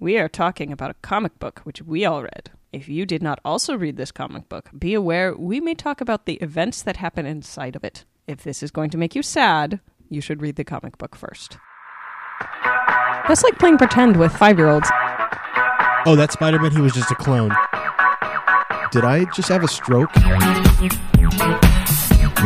we are talking about a comic book which we all read. If you did not also read this comic book, be aware we may talk about the events that happen inside of it. If this is going to make you sad, you should read the comic book first. That's like playing pretend with five year olds. Oh, that Spider Man, he was just a clone. Did I just have a stroke?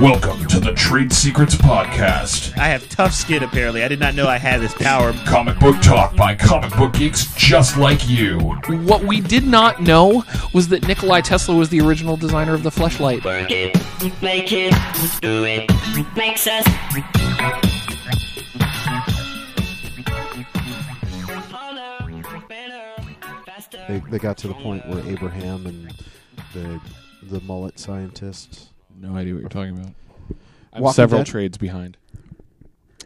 Welcome to the Trade Secrets Podcast. I have tough skin, apparently. I did not know I had this power. Comic book talk by comic book geeks just like you. What we did not know was that Nikolai Tesla was the original designer of the fleshlight. Work it, make it, do it, makes us. Harder, better, faster. They, they got to the point where Abraham and the the mullet scientist. No idea what you're talking about. I'm Walking several Dead? trades behind.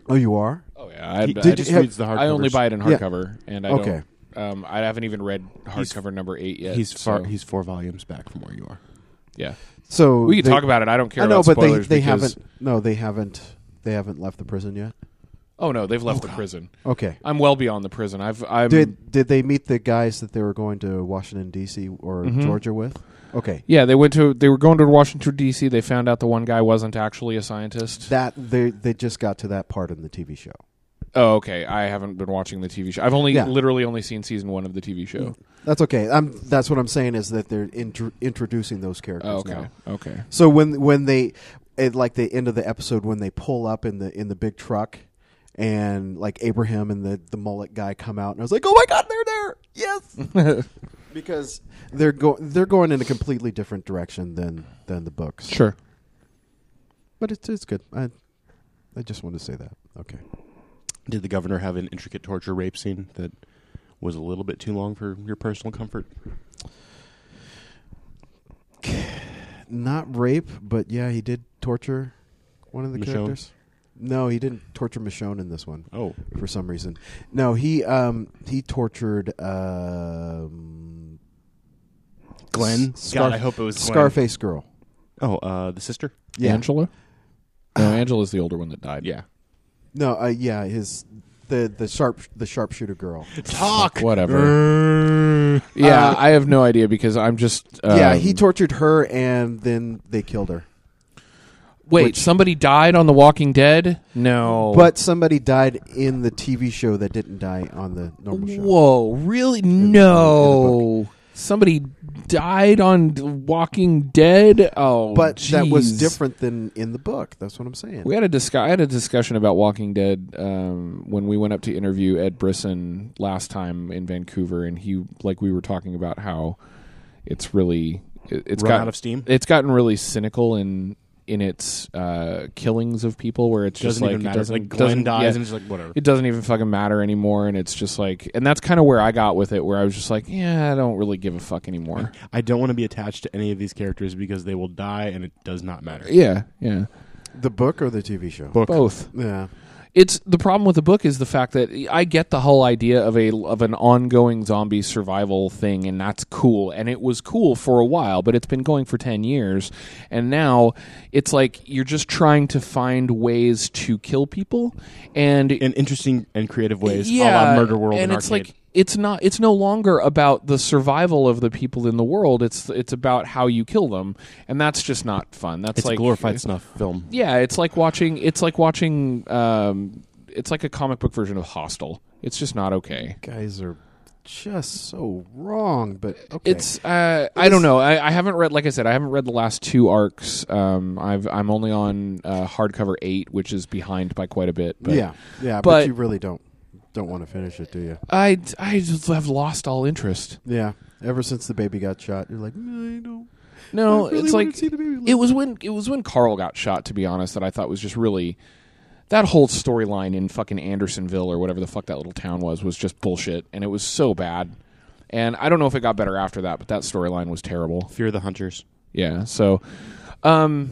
Oh, you are. Oh yeah, I, I did just you have- reads the I only buy it in Yeah. hardcover, and I Okay. don't. Um, I haven't even read He's- hardcover number eight yet. He's far. so, He's four volumes back from where you are. yeah. So We can they- talk about it. I don't care. I know, about but they spoilers they because- haven't. No, they haven't. They haven't left the prison yet. Oh no, they've left the prison. Okay. I'm well beyond the prison. I've. I'm, Did did they meet the guys that they were going to Washington D.C. or Mhm. Georgia with? Okay. Yeah, they went to. They were going to Washington D.C. They found out the one guy wasn't actually a scientist. That they they just got to that part in the TV show. oh, okay. I haven't been watching the TV show. I've only Yeah. literally only seen season one of the TV mm. show. That's okay. I'm, that's what I'm saying is that they're intro- introducing those characters Oh, okay. now. Okay. So when when they at like the end of the episode when they pull up in the in the big truck and like Abraham and the the mullet guy come out and I was like, "Oh my god, they're there." Yes. because they're go they're going in a completely different direction than than the books. Sure. But it's it's good. I I just wanted to say that. Okay. Did the governor have an intricate torture rape scene that was a little bit too long for your personal comfort? Not rape, but yeah, he did torture one of the Michonne? characters. No, he didn't torture Michonne in this one. Oh, for some reason. No, he um he tortured um Glenn. Scar- God, I hope it was Glenn. Scarface girl. Oh, uh, the sister. Yeah. Angela. No, Angela's the older one that died. Yeah. No, uh, yeah, his the the sharp the sharpshooter girl. Talk. Whatever. Yeah, Uh, I have no idea because I'm just. Um, yeah, he tortured her and then they killed her. Wait, which- somebody died on The Walking Dead? No. But somebody died in the TV show that didn't die on the normal show. Whoa, really? in the No. Somebody died on Walking Dead? Oh, But that was different than in the book. That's what I'm saying. We had a discuss. I had a discussion about Walking Dead um, when we went up to interview Ed Brisson last time in Vancouver, and he like we were talking about how it's really it, it's Run got out of steam. It's gotten really cynical in in its uh, killings of people, where it's just doesn't like even it matter. doesn't Like Glenn doesn't- dies, yeah, and it's like whatever. it doesn't even fucking matter anymore, and it's just like, and that's kind of where I got with it, where I was just like, yeah, I don't really give a fuck anymore. I don't want to be attached to any of these characters because they will die, and it does not matter. Yeah, yeah, the book or the TV show? Book. both. Yeah. It's the problem with the book is the fact that I get the whole idea of a of an ongoing zombie survival thing, and that's cool, and it was cool for a while, but it's been going for ten years, and now it's like you're just trying to find ways to kill people, and in interesting and creative ways. yeah, Murder World and and it's arcade. like it's not it's no longer about the survival of the people in the world. It's it's about how you kill them, and that's just not fun. That's it's like a glorified snuff film. yeah, it's like watching. It's like watching. Um, it's like a comic book version of Hostel. It's just not okay. Guys are just so wrong, but okay. It's. Uh, I don't know. I, I haven't read. Like I said, I haven't read the last two arcs. Um, I've. I'm only on uh, hardcover eight, which is behind by quite a bit. But yeah, yeah, but, but- you really don't don't want to finish it, do you? I. I just have lost all interest. Yeah. Ever since the baby got shot, you're like, "Mm, I don't. No, I really it's wanna like see the baby it was when it was when Carl got shot. To be honest, that I thought was just really that whole storyline in fucking Andersonville or whatever the fuck that little town was was just bullshit, and it was so bad. And I don't know if it got better after that, but that storyline was terrible. Fear the Hunters. Yeah. So, um,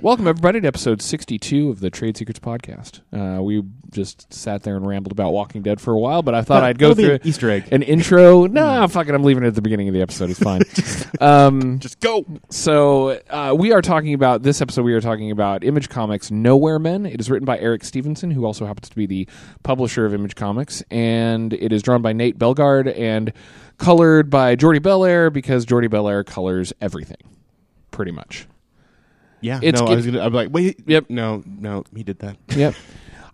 Welcome, everybody, to episode 62 of the Trade Secrets Podcast. Uh, we just sat there and rambled about Walking Dead for a while, but I thought I'd go That'll be through an Easter egg. an intro. Nah, fuck it. I'm leaving it at the beginning of the episode. It's fine. um, Just go. so uh, we are talking about this episode. We are talking about Image Comics Nowhere Men. It is written by Eric Stephenson, who also happens to be the publisher of Image Comics, and it is drawn by Nate Bellegarde and colored by Jordie Bellaire because Jordie Bellaire colors everything, pretty much. Yeah. It's no, I was gonna. I'm like, wait. Yep. No, no, he did that. Yep.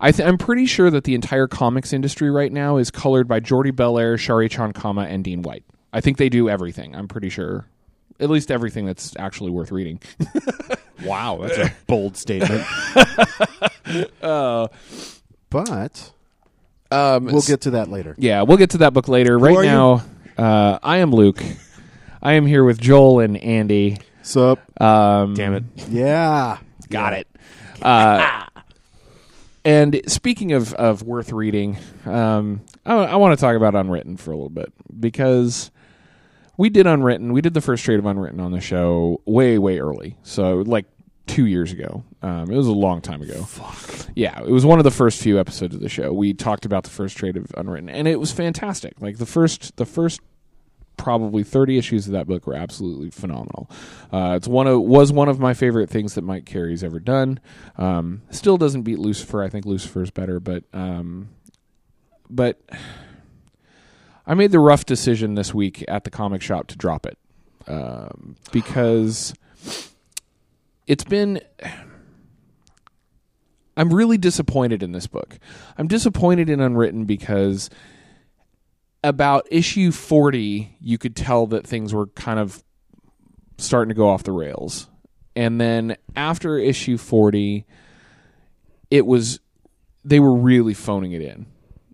I th- I'm pretty sure that the entire comics industry right now is colored by Jordie Bellaire, Shari Chankama, and Dean White. I think they do everything. I'm pretty sure. At least everything that's actually worth reading. Wow, that's a bold statement. But Um, we'll get to that later. Yeah, we'll get to that book later. right now, uh, I am Luke. I am here with Joel and Andy. Sup? Um, Damn it. Yeah. got it. Uh, and speaking of, of worth reading, um, I, I want to talk about Unwritten for a little bit because we did Unwritten. We did the first trade of Unwritten on the show way, way early. So, like two years ago. Um, it was a long time ago. Fuck. Yeah, it was one of the first few episodes of the show. We talked about the first trade of Unwritten, and it was fantastic. Like the first, the first probably 30 issues of that book were absolutely phenomenal. Uh, it's one of was one of my favorite things that Mike Carey's ever done. Um, still doesn't beat Lucifer. I think Lucifer's better, but um, but I made the rough decision this week at the comic shop to drop it um, because it's been. I'm really disappointed in this book. I'm disappointed in Unwritten because about issue 40, you could tell that things were kind of starting to go off the rails. And then after issue 40, it was, they were really phoning it in,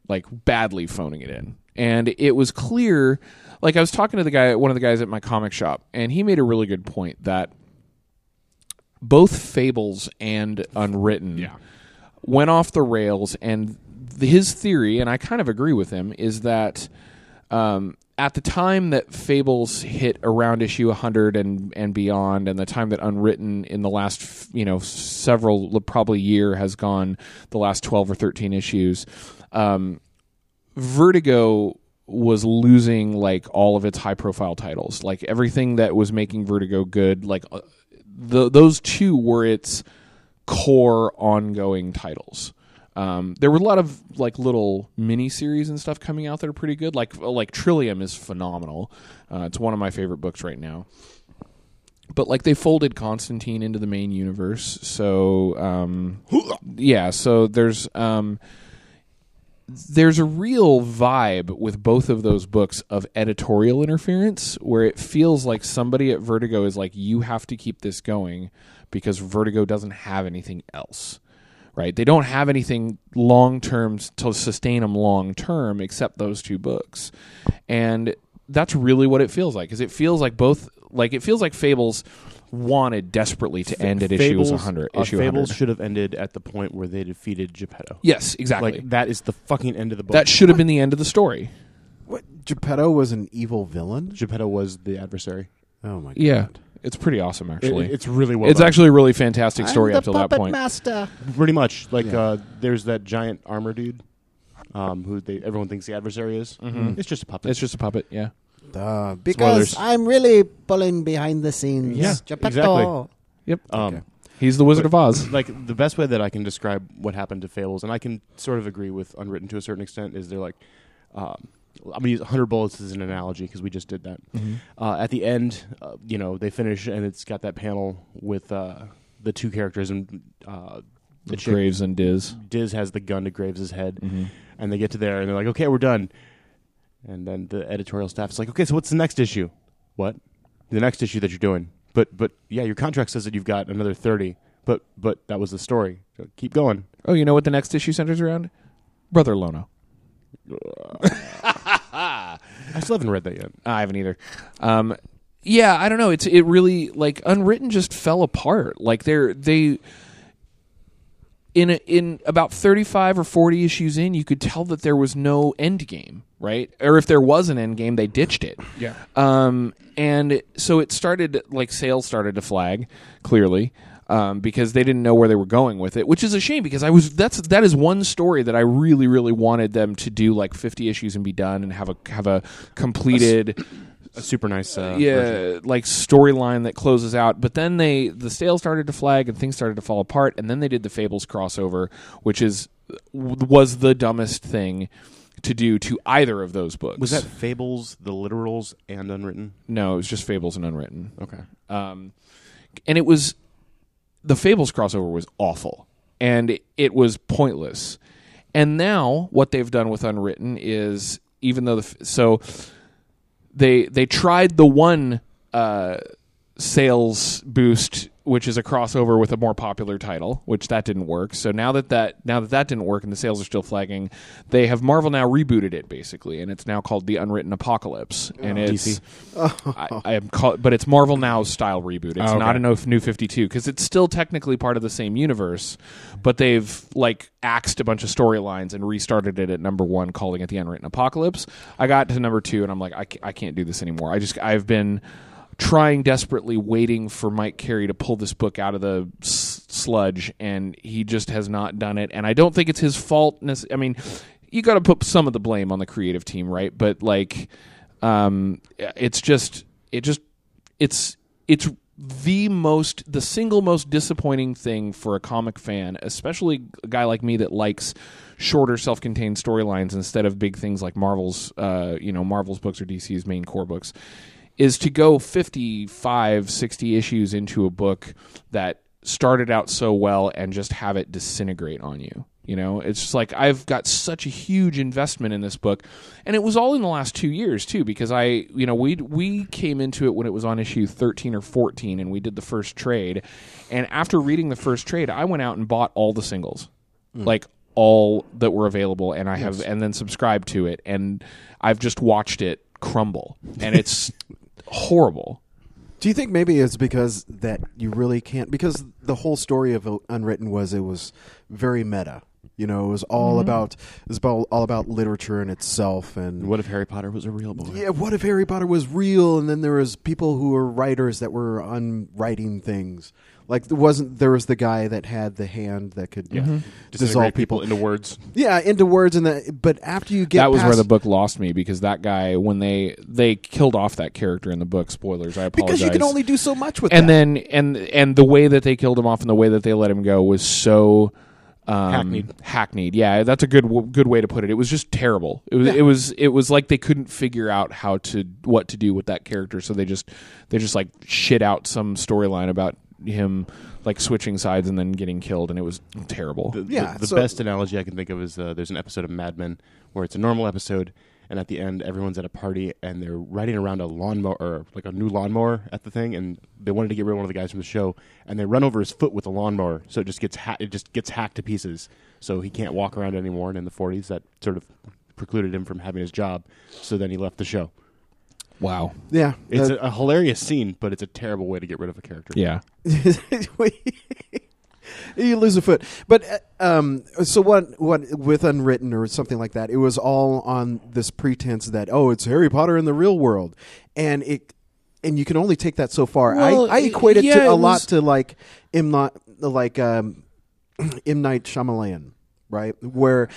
like badly phoning it in. And it was clear, like I was talking to the guy, one of the guys at my comic shop, and he made a really good point that both Fables and Unwritten went off the rails, and his theory, and I kind of agree with him, is that um, at the time that Fables hit around issue 100 and and beyond, and the time that Unwritten in the last you know several probably year has gone the last 12 or 13 issues, um, Vertigo was losing like all of its high profile titles, like everything that was making Vertigo good, like. Uh, the, those two were its core ongoing titles. Um, there were a lot of like little mini series and stuff coming out that are pretty good. Like like Trillium is phenomenal. Uh, it's one of my favorite books right now. But like they folded Constantine into the main universe, so um, yeah. So there's um, there's a real vibe with both of those books of editorial interference where it feels like somebody at Vertigo is like, you have to keep this going because Vertigo doesn't have anything else. Right? They don't have anything long term to sustain them long term except those two books. And that's really what it feels like. Because it feels like both, like, it feels like Fables wanted desperately to end at issue 100. uh, issue Fables 100. should have ended at the point where they defeated Geppetto. Yes, exactly. Like that is the fucking end of the book. that should have been the end of the story. What? Geppetto was an evil villain? Geppetto was the adversary. Oh my god. Yeah, it's pretty awesome It- actually. it's really well. it's done. actually a really fantastic story up to that point. master. pretty much like Yeah. uh, there's that giant armor dude, um, who they everyone thinks the adversary is. It's just a puppet. Mm-hmm. It's just a puppet. Yeah. Uh, Spoilers. because I'm really pulling behind the scenes. Yeah, Geppetto. exactly. Yep. um, okay. He's the Wizard of Oz. like the best way that I can describe what happened to Fables, and I can sort of agree with Unwritten to a certain extent, is they're like, um, I'm gonna use 100 bullets as an analogy because we just did that. Uh, at the end, uh, you know, they finish and it's got that panel with uh, the two characters and uh, the chick, Graves and Diz. Diz has the gun to Graves' head, Mm-hmm. and they get to there and they're like, okay, we're done. And then the editorial staff is like, okay, so what's the next issue? What? The next issue that you're doing? But but yeah, your contract says that you've got another 30. But but that was the story. So keep going. Oh, you know what the next issue centers around? Brother Lono. I still haven't read that yet. I haven't either. Um, yeah, I don't know. It's it really like Unwritten just fell apart. Like they're they in a, in about thirty five or forty issues in, you could tell that there was no end game, right? Or if there was an end game, they ditched it. Yeah. Um, and so it started like sales started to flag clearly. Um, because they didn't know where they were going with it, which is a shame because I was that's that is one story that I really really wanted them to do like 50 issues and be done and have a have a completed A super nice. Uh, version. yeah like storyline that closes out but then they the sales started to flag and things started to fall apart and then they did the fables crossover which is was the dumbest thing to do to either of those books Was that Fables, the literals, and unwritten? no it was just fables and unwritten Okay. um, and it was the fables crossover was awful and it was pointless. And now what they've done with unwritten is even though the so they they tried the one uh, sales boost which is a crossover with a more popular title which that didn't work. So now that that now that that didn't work and the sales are still flagging they have marvel now rebooted it basically and it's now called the unwritten apocalypse. Oh, and it's I, I am call, but it's marvel now style reboot. It's Oh, okay. not a new 52 because it's still technically part of the same universe but they've like axed a bunch of storylines and restarted it at number one calling it the unwritten apocalypse. I got to number two and i'm like i, I can't do this anymore. I just i've been trying desperately waiting for mike carey to pull this book out of the sludge and he just has not done it. And i don't think it's his fault i mean you got to put some of the blame on the creative team right? But like um it's just it just it's it's the most the single most disappointing thing for a comic fan especially a guy like me that likes shorter self-contained storylines instead of big things like marvel's uh, you know marvel's books or dc's main core books is to go 55 60 issues into a book that started out so well and just have it disintegrate on you you know? It's just like i've got such a huge investment in this book and it was all in the last two years too because i you know we we came into it when it was on issue 13 or 14 and we did the first trade and after reading the first trade i went out and bought all the singles mm. like all that were available and i have and then subscribed to it and i've just watched it crumble and it's horrible Do you think maybe it's because that you really can't? Because the whole story of Unwritten was it was very meta. You know, it was all mm-hmm. about it was about, all about literature in itself and What if Harry Potter was a real boy? yeah. What if Harry Potter was real? And then there was people who were writers that were unwriting things. Like there wasn't there was the guy that had the hand that could Yeah. dissolve people. people into words. yeah into words and that. But after you get that was where the book lost me because that guy when they they killed off that character in the book spoilers i apologize because you can only do so much with and that. then and and the way that they killed him off and the way that they let him go was so um, Hackneyed. Hackneyed, yeah, that's a good good way to put it. It was just terrible. It was it was it was like they couldn't figure out how to what to do with that character, so they just they just like shit out some storyline about him like switching sides and then getting killed, and it was terrible. The, Yeah, the, the so- best analogy I can think of is uh, there's an episode of Mad Men where it's a normal episode, and at the end, everyone's at a party and they're riding around a lawnmower or like a new lawnmower at the thing, and they wanted to get rid of one of the guys from the show, and they run over his foot with a lawnmower, so it just gets ha- it just gets hacked to pieces, so he can't walk around anymore. And in the 40s, that sort of precluded him from having his job, so then he left the show. Wow. yeah, It's that- a, a hilarious scene, but it's a terrible way to get rid of a character. Yeah. you lose a foot. But uh, um, so what? What with unwritten or something like that? It was all on this pretense that oh, it's Harry Potter in the real world, and it and you can only take that so far. Well, I, I equate it yeah, to a it lot to like M not like um, M Night Shyamalan, right? Where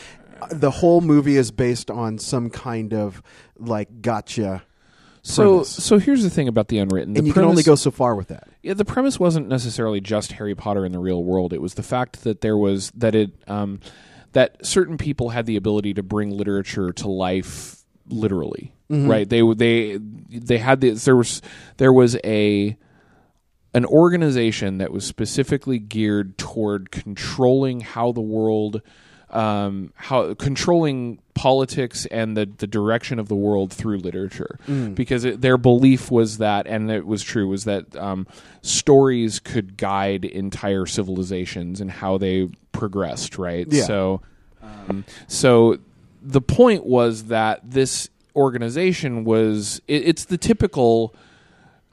the whole movie is based on some kind of like gotcha. So premise. so here's the thing about the unwritten. The and you can only premise- go so far with that. Yeah, the premise wasn't necessarily just Harry Potter in the real world. It was the fact that there was that it um, that certain people had the ability to bring literature to life literally. Right? They they they had this. There was there was a an organization that was specifically geared toward controlling how the world um, how controlling politics and the, the direction of the world through literature. Because it, their belief was that and it was true was that um, stories could guide entire civilizations and how they progressed right? Yeah. so um, so the point was that this organization was it, it's the typical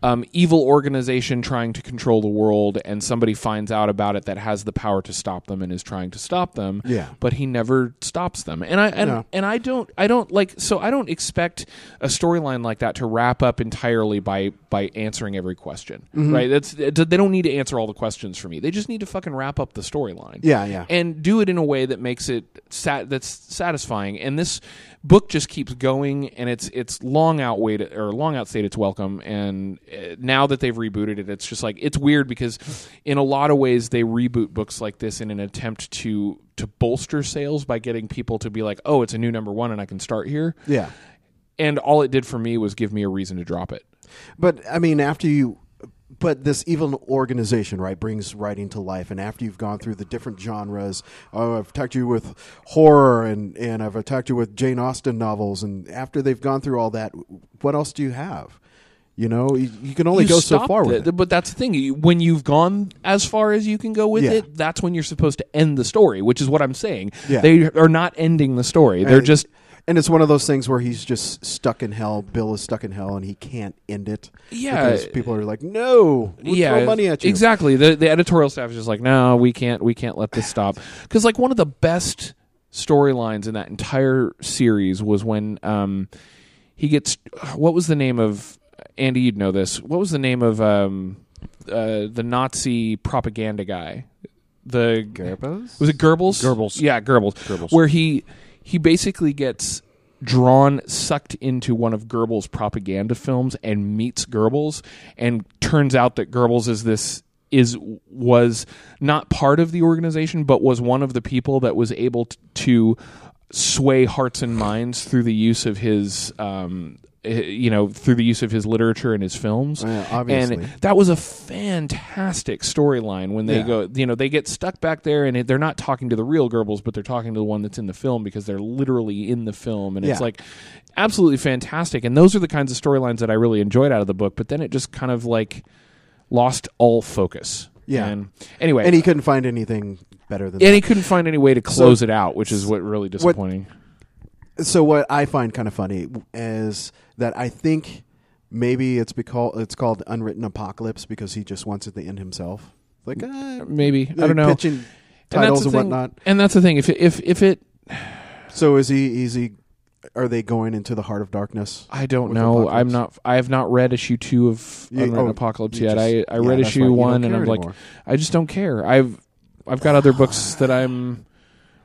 um, evil organization trying to control the world, and somebody finds out about it that has the power to stop them and is trying to stop them. Yeah. but he never stops them. And I and, No. and I don't I don't like so I don't expect a storyline like that to wrap up entirely by by answering every question. Mm-hmm. Right? That's they don't need to answer all the questions for me. They just need to fucking wrap up the storyline Yeah, yeah. and do it in a way that makes it sat- that's satisfying. And this book just keeps going, and it's it's long outweighed or long outstayed its welcome. And uh, now that they've rebooted it, it's just like it's weird because in a lot of ways they reboot books like this in an attempt to to bolster sales by getting people to be like, oh, it's a new number one, and I can start here. yeah. And all it did for me was give me a reason to drop it. But I mean, after you, but this evil organization, right, brings writing to life, and after you've gone through the different genres, oh, I've attacked you with horror, and and I've attacked you with Jane Austen novels, and after they've gone through all that, what else do you have? You know, you, you can only You go so far with it. But that's the thing. When you've gone as far as you can go with Yeah. it, that's when you're supposed to end the story, which is what I'm saying. Yeah. They are not ending the story. They're And- just And it's one of those things where he's just stuck in hell. Bill is stuck in hell, and he can't end it. Yeah. because people are like, "No, we'll yeah, throw money at you." Exactly. The the editorial staff is just like, no, we can't we can't let this stop. Because like one of the best storylines in that entire series was when um he gets what was the name of Andy? You'd know this. What was the name of um uh, the Nazi propaganda guy? The Goebbels? was it Goebbels? Goebbels. Yeah, Goebbels. Goebbels. Where he he basically gets drawn sucked into one of Goebbels' propaganda films and meets Goebbels and turns out that Goebbels is this is was not part of the organization but was one of the people that was able to sway hearts and minds through the use of his um eh, you know through the use of his literature and his films Yeah, obviously. and that was a fantastic storyline when they Yeah. go you know they get stuck back there and they're not talking to the real Goebbels but they're talking to the one that's in the film because they're literally in the film and it's like absolutely fantastic and those are the kinds of storylines that I really enjoyed out of the book but then it just kind of like lost all focus Yeah. and anyway and he couldn't find anything better than and that. he couldn't find any way to close it out which is what really disappointing so what I find kind of funny is that I think maybe it's because it's called unwritten apocalypse because he just wants it to end himself. Like uh, maybe I don't know pitching and that's titles the and, whatnot. and that's the thing if it, if if it So is he? Is he? Are they going into the heart of darkness? I don't know. Apocalypse? I'm not. I have not read issue two of You- Unwritten oh, Apocalypse yet. just- I I yeah, read issue right. One, and I'm like. I just don't care. I've I've got other books that I'm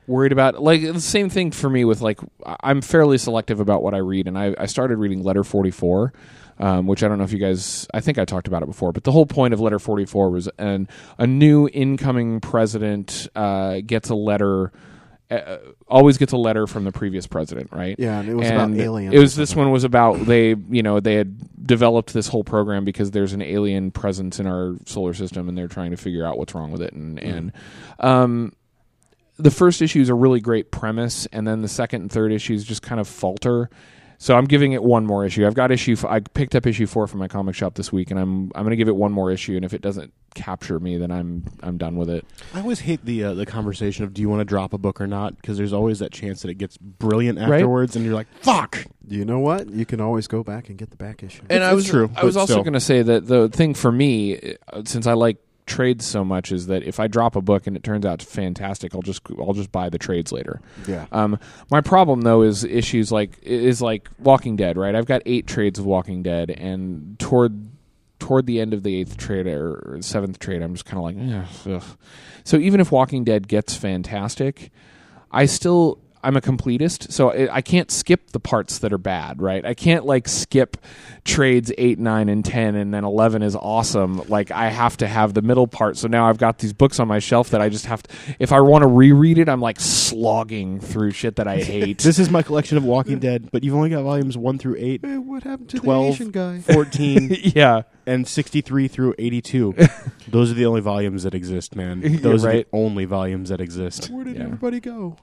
worried about. Like the same thing for me with like I'm fairly selective about what I read, and I I started reading Letter 44. Um, which I don't know if you guys, I think I talked about it before, but the whole point of Letter 44 was an, a new incoming president uh, gets a letter, uh, always gets a letter from the previous president, right? Yeah, and it was about And aliens It was this one was about they, you know, they had developed this whole program because there's an alien presence in our solar system, and they're trying to figure out what's wrong with it. And Mm. and um, the first issue is a really great premise, and then the second and third issues just kind of falter. So I'm giving it one more issue. I've got issue. F- I picked up issue four from my comic shop this week, and I'm I'm going to give it one more issue. And if it doesn't capture me, then I'm I'm done with it. I always hate the uh, the conversation of do you want to drop a book or not because there's always that chance that it gets brilliant Right. afterwards, and you're like, "Fuck." You know what? You can always go back and get the back issue. And I was true, I was also still. going to say that the thing for me, uh, since I like trades so much, is that if I drop a book and it turns out fantastic, I'll just I'll just buy the trades later. yeah. Um, my problem though is issues like is like Walking Dead, right? I've got eight trades of Walking Dead, and toward toward the end of the eighth trade or seventh trade, I'm just kind of like, "Ugh, ugh." so even if Walking Dead gets fantastic, I still I'm a completist, so I, I can't skip the parts that are bad, right? I can't like skip trades eight, nine, and ten, and then eleven is awesome. Like I have to have the middle part. So now I've got these books on my shelf that I just have to. If I want to reread it, I'm like slogging through shit that I hate. This is my collection of Walking Dead, but you've only got volumes one through eight, Hey, what happened to 12, the Asian guy? 14, yeah, and 63 through 82. Those are the only volumes that exist, man. Those are the only volumes that exist. Where did Yeah. everybody go?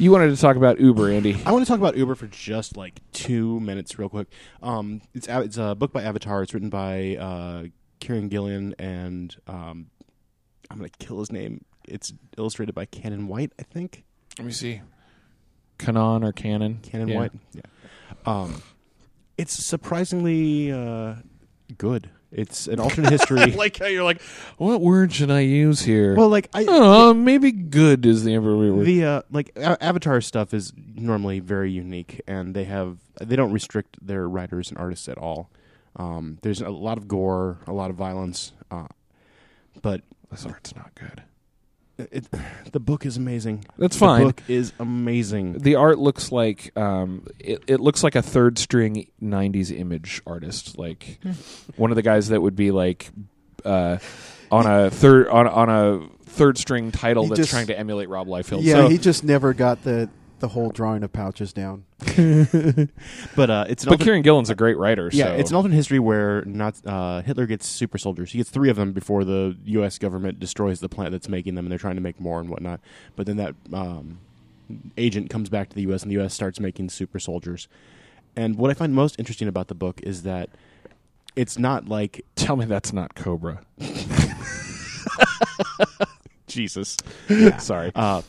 You wanted to talk about Uber, Andy. I want to talk about Uber for just like two minutes, real quick. Um, it's a- it's a book by Avatar. It's written by uh, Kieron Gillen, and um, I'm gonna kill his name. It's illustrated by Cannon White, I think. Let me see. Canon or Canon? Cannon Yeah. White. Yeah. Um, it's surprisingly uh, good. It's an alternate history. like how you're like, what word should I use here? well, like I, oh, maybe good is the appropriate word. the uh, like A- Avatar stuff is normally very unique, and they have they don't restrict their writers and artists at all. Um, there's a lot of gore, a lot of violence, uh, but this art's not good. It, the book is amazing. That's fine. The fine. book is amazing. The art looks like um, it, it looks like a third string '90s image artist, like one of the guys that would be like uh, on a third on on a third string title He that's just- trying to emulate Rob Liefeld. Yeah, So- he just never got the the whole drawing of pouches down. But uh, it's an but alternate- Kieron Gillen's a great writer. yeah, so- it's an alternate history where not uh, Hitler gets super soldiers. He gets three of them before the U.S. government destroys the plant that's making them, and they're trying to make more and whatnot. But then that um, agent comes back to the U.S. and the U.S. starts making super soldiers. And what I find most interesting about the book is that it's not like Tell me that's not Cobra. Jesus. Sorry. uh,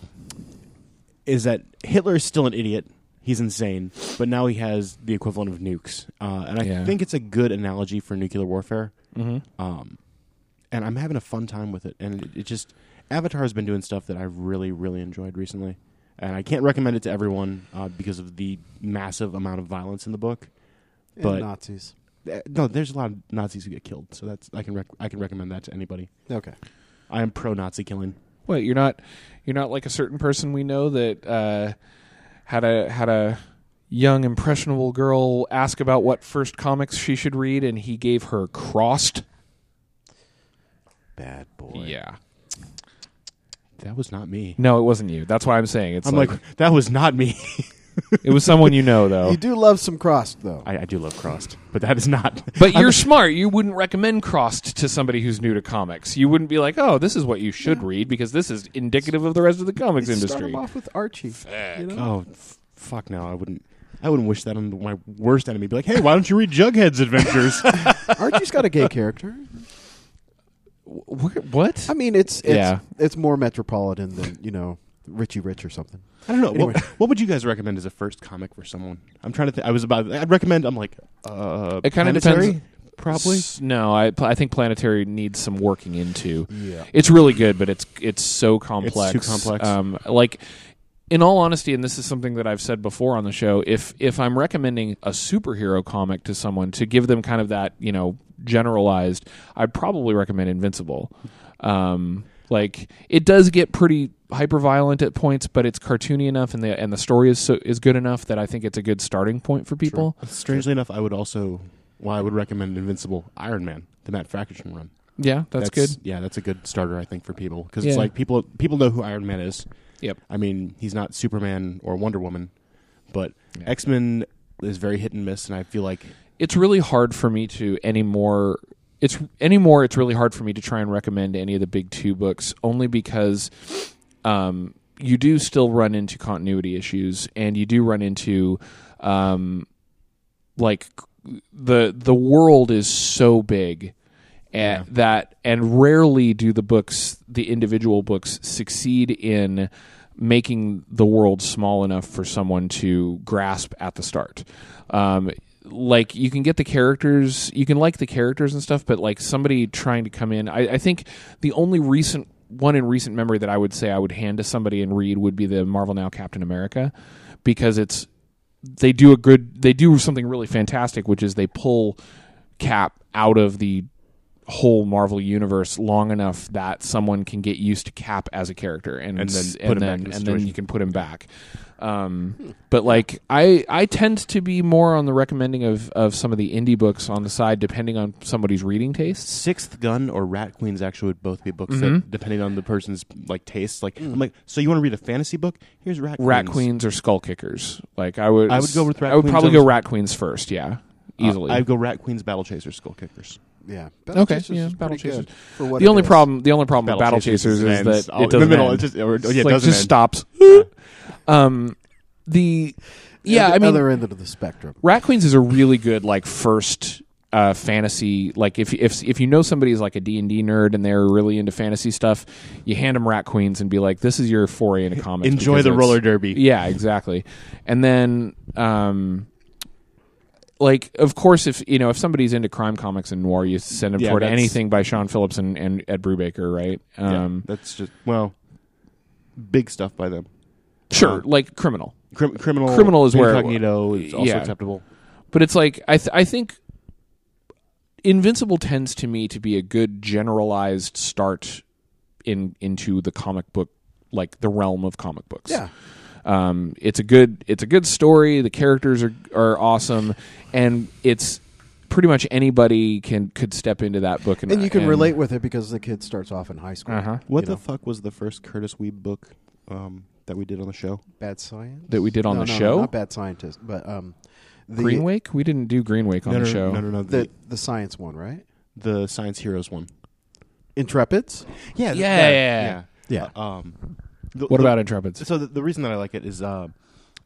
is that Hitler is still an idiot. He's insane, but now he has the equivalent of nukes, uh, and I Yeah. think it's a good analogy for nuclear warfare. Mhm. Um, and I'm having a fun time with it, and it, it just Avatar has been doing stuff that I've really, really enjoyed recently, and I can't recommend it to everyone uh, because of the massive amount of violence in the book. And But- Nazis. Uh, No, there's a lot of Nazis who get killed, so that's I can rec- I can recommend that to anybody. Okay. I am pro Nazi killing. What you're not you're not like a certain person we know that uh, had a had a young impressionable girl ask about what first comics she should read, and he gave her Crossed. Bad boy. Yeah. That was not me. No, it wasn't you. That's why I'm saying it's I'm like, like, that was not me. it was someone you know though. You do love some crossed though. I, I do love Crossed, but that is not. But you're smart. You wouldn't recommend Crossed to somebody who's new to comics. You wouldn't be like, "Oh, this is what you should read because this is indicative of the rest of the comics Start industry." him off with Archie. You know? Oh, f- fuck no! I wouldn't. I wouldn't wish that on my worst enemy. Be like, hey, why don't you read Jughead's Adventures? Archie's got a gay character. Wh- What? I mean, it's it's Yeah. it's more metropolitan than you know Richie Rich or something. I don't know. Anyway. What, what would you guys recommend as a first comic for someone? I'm trying to. think. I was about. I'd recommend. I'm like. Uh, It kinda depends. Probably. S- No, I I think Planetary needs some working into. Yeah. It's really good, but it's it's so complex. too complex. Um, like, in all honesty, and this is something that I've said before on the show, if if I'm recommending a superhero comic to someone to give them kind of that you know generalized, I'd probably recommend Invincible. Um, like it does get pretty hyper violent at points, but it's cartoony enough, and the and the story is so, is good enough that I think it's a good starting point for people. Strangely enough, I would also. Well, I would recommend Invincible Iron Man, the Matt Fraction run. Yeah, that's, good. Yeah, that's a good starter, I think, for people because Yeah. it's like people people know who Iron Man is. Yep. I mean, he's not Superman or Wonder Woman, but Yeah. X Men is very hit and miss, and I feel like it's really hard for me to anymore it's anymore it's really hard for me to try and recommend any of the big two books only because um, you do still run into continuity issues and you do run into um, like the the world is so big and that and rarely do the books the individual books succeed in making the world small enough for someone to grasp at the start. Um, like you can get the characters you can like the characters and stuff but like somebody trying to come in I, I think the only recent one in recent memory that i would say i would hand to somebody and read would be the marvel now captain america because it's they do a good they do something really fantastic which is they pull cap out of the whole marvel universe long enough that someone can get used to cap as a character and, And then s- put and him back then in and then you can put him back um, but like I, I tend to be more on the recommending of, of some of the indie books on the side, depending on somebody's reading taste. Sixth Gun or Rat Queens actually would both be books Mhm. that, depending on the person's like taste. Like I'm like, so you want to read a fantasy book? Here's Rat Rat Queens. Queens or Skull Kickers. Like I would, I would go with Rat I would Queens probably go Rat Queens first. Yeah, Uh, easily. I'd go Rat Queens, Battle Chasers, Skull Kickers. Yeah. Okay, Chasers yeah, is Battle pretty good Chasers. for what the only is. problem, the only problem with Battle Chasers, is ends that it doesn't in the middle. end. It just, or, It's yeah, it like doesn't just end. stops. um, the yeah, the I mean, other end of the spectrum. Rat Queens is a really good like first uh, fantasy. Like if if if you know somebody is like a D and D nerd and they're really into fantasy stuff, you hand them Rat Queens and be like, "This is your foray into comics." Enjoy the roller derby. Yeah, exactly. And then um, like of course if you know if somebody's into crime comics and noir you send them Yeah, toward anything by Sean Phillips and, and Ed Brubaker right Yeah, um that's just well, big stuff by them. sure uh, like criminal Crim- criminal, Criminal is where- incognito is also yeah. acceptable. but it's like I th- I think Invincible tends to me to be a good generalized start in into the comic book like the realm of comic books. Yeah. Um, it's a good it's a good story. The characters are are awesome, and it's pretty much anybody can could step into that book and And you can relate with it because the kid starts off in high school. Uh-huh. What the know. fuck was the first Kurtis Wiebe book um, that we did on the show? Bad science That we did on No, the no, show? not bad scientist, but um, the Green Wake. We didn't do Green Wake on no, the no, show. No, no, no. The, the the science one, right? the Science Heroes one. Intrepids. Yeah, Yeah, that- yeah, Yeah. Uh, um, the- What the- about Intrepids? So the, the reason that I like it is uh,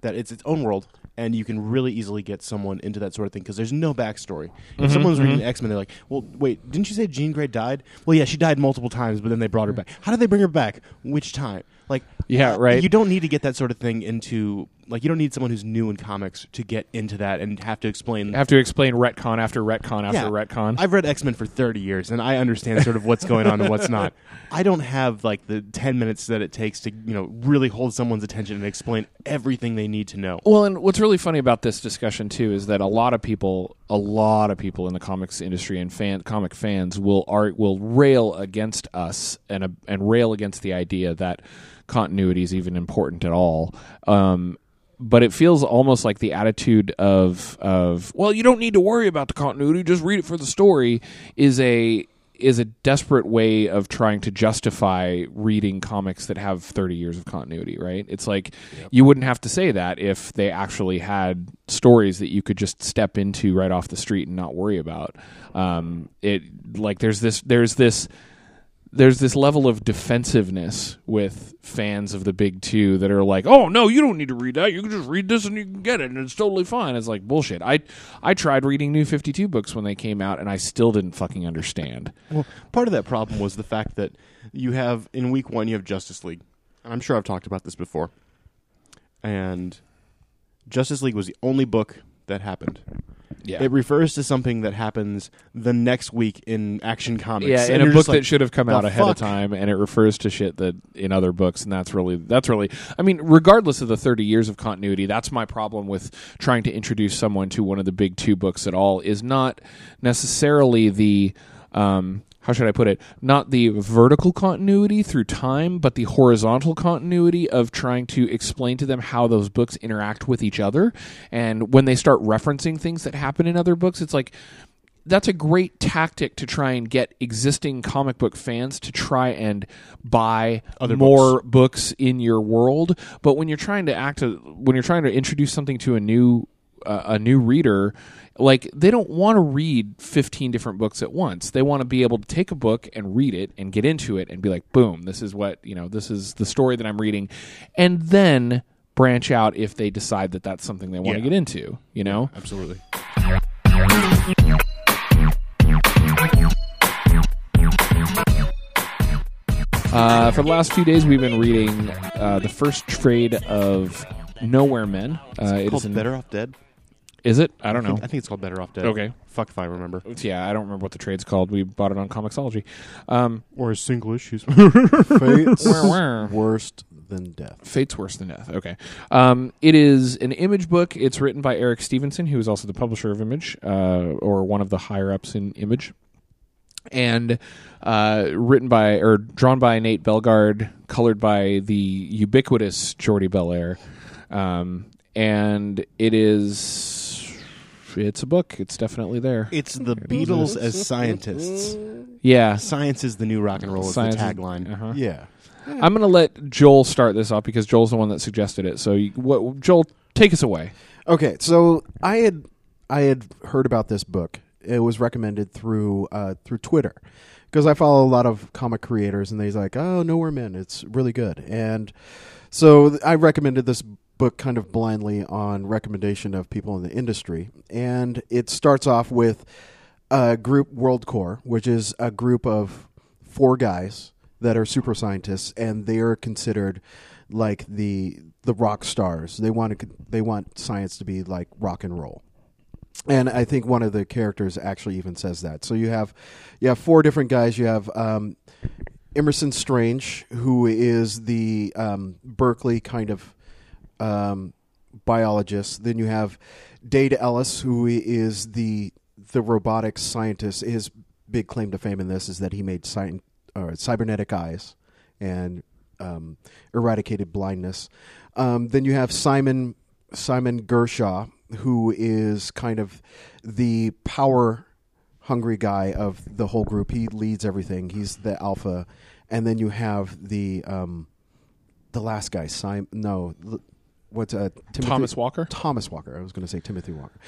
that it's its own world, and you can really easily get someone into that sort of thing because there's no backstory. If mm-hmm, someone's reading mm-hmm. X Men, they're like, "Well, wait, didn't you say Jean Grey died? Well, yeah, she died multiple times, but then they brought her mm. back. How did they bring her back? Which time? Like, Yeah, uh, right. You don't need to get that sort of thing into like you don't need someone who's new in comics to get into that and have to explain. have to explain retcon after retcon after Yeah. retcon. I've read X Men for thirty years, and I understand sort of what's going on and what's not. I don't have like the ten minutes that it takes to you know really hold someone's attention and explain everything they need to know. Well, and what's really funny about this discussion too is that a lot of people, a lot of people in the comics industry and fan comic fans will are will rail against us and uh, and rail against the idea that continuity is even important at all. Um, but it feels almost like the attitude of of well, you don't need to worry about the continuity, just read it for the story is a is a desperate way of trying to justify reading comics that have 30 years of continuity, right? It's like you wouldn't have to say that if they actually had stories that you could just step into right off the street and not worry about. Um, it like there's this there's this there's this level of defensiveness with fans of the big two that are like, "Oh no, you don't need to read that. You can just read this and you can get it, and it's totally fine." It's like bullshit. I I tried reading New Fifty Two books when they came out, and I still didn't fucking understand. Well, part of that problem was the fact that you have in week one you have Justice League, and I'm sure I've talked about this before. And Justice League was the only book that happened. Yeah, It refers to something that happens the next week in Action Comics. yeah, in a book like, that should have come out "The ahead of time, and it refers to shit that in other books, and that's really that's really. I mean, regardless of the thirty years of continuity, that's my problem with trying to introduce someone to one of the big two books at all. Is not necessarily the. Um, how should I put it? Not the vertical continuity through time, but the horizontal continuity of trying to explain to them how those books interact with each other. And when they start referencing things that happen in other books, it's like, that's a great tactic to try and get existing comic book fans to try and buy Other more books. in your world. But when you're trying to act, a, when you're trying to introduce something to a new uh, a new reader, like they don't want to read 15 different books at once. They want to be able to take a book and read it and get into it and be like, boom, this is what you know. This is the story that I'm reading, and then branch out if they decide that that's something they want to get into. You know. Absolutely. Uh, for the last few days, we've been reading uh, the first trade of Nowhere Men. Uh, it Called is in- Better Off Dead. Is it? I don't I think, know. I think it's called Better Off Dead. Okay. Fuck if I remember. Yeah, I don't remember what the trade's called. We bought it on Comixology. Um, Or single issues. Fate's Wah, wah. worst than death. Fate's Worse Than Death. Okay. Um, it is an image book. It's written by Eric Stephenson, who is also the publisher of Image, uh, or one of the higher ups in Image. And uh, written by, or drawn by Nate Bellegarde, colored by the ubiquitous Jordie Bellaire. Um, and it is, it's a book. It's definitely there. it's the Beatles as scientists. Yeah. Science is the new rock and roll. Is the Science is- tagline. Uh-huh. Yeah. I'm going to let Joel start this off because Joel's the one that suggested it. So, you, what, Joel, take us away. Okay, so I had I had heard about this book. It was recommended through uh, through Twitter because I follow a lot of comic creators, and they's like, "Oh, Nowhere Men, it's really good." And so th- I recommended this book kind of blindly on recommendation of people in the industry, and it starts off with a group World Corp, which is a group of four guys that are super scientists, and they are considered like the the rock stars. They want to they want science to be like rock and roll. and I think one of the characters actually even says that. So you have you have four different guys. You have um, Emerson Strange, who is the um, Berkeley kind of um, biologist. Then you have Dade Ellis, who is the the robotics scientist. His big claim to fame in this is that he made cy- uh, cybernetic eyes and um, eradicated blindness. Um, then you have Simon Simon Gershaw, who is kind of the power hungry guy of the whole group. He leads everything. He's the alpha, and then you have the um, the last guy, Simon. No, what's uh, Timothy, Thomas Walker? Thomas Walker. I was going to say Timothy Walker,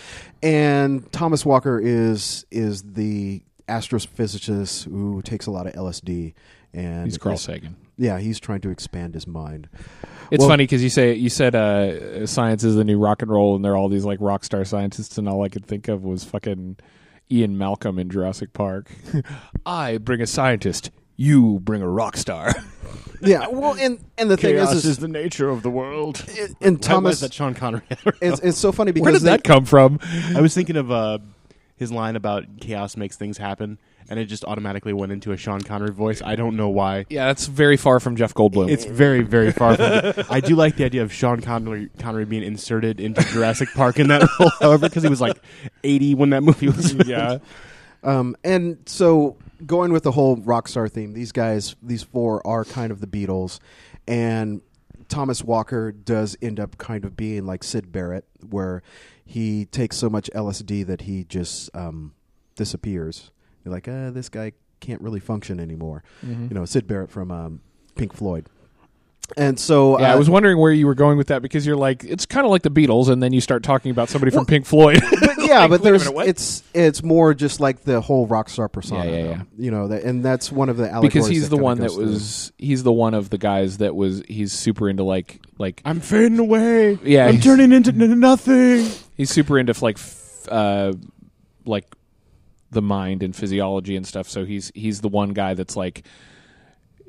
and Thomas Walker is is the astrophysicist who takes a lot of LSD. And He's Carl Sagan. Yeah, he's trying to expand his mind. It's Well- funny because you say you said uh, science is the new rock and roll, and they're all these like rock star scientists, and all I could think of was fucking Ian Malcolm in Jurassic Park. I bring a scientist, you bring a rock star. Yeah, well, and and the thing is, is, is the nature of the world. and Thomas, that Sean Connery? it's, it's so funny because Where did they- that come from? I was thinking of uh, his line about chaos makes things happen, and it just automatically went into a Sean Connery voice. I don't know why. Yeah, that's very far from Jeff Goldblum. It's very, very far from it. I do like the idea of Sean Connery, Connery being inserted into Jurassic Park in that role, however, because he was like 80 when that movie was. yeah. Um, and so going with the whole rock star theme, these guys, these four are kind of the Beatles, and Thomas Walker does end up kind of being like Syd Barrett, where he takes so much LSD that he just um, disappears. You're like, uh, this guy can't really function anymore. Mm-hmm. You know, Syd Barrett from um, Pink Floyd. And so Yeah, I uh, was wondering where you were going with that because you're like, it's kind of like the Beatles, and then you start talking about somebody from Pink Floyd. but yeah, Like, but there's minute, what? it's it's more just like the whole rock star persona. Yeah, yeah, yeah. You know, that, and that's one of the allegories because he's that the one that goes through. was he's the one of the guys that was he's super into like like I'm fading away. Yeah, I'm turning into nothing. he's super into like f- uh like the mind and physiology and stuff so he's he's the one guy that's like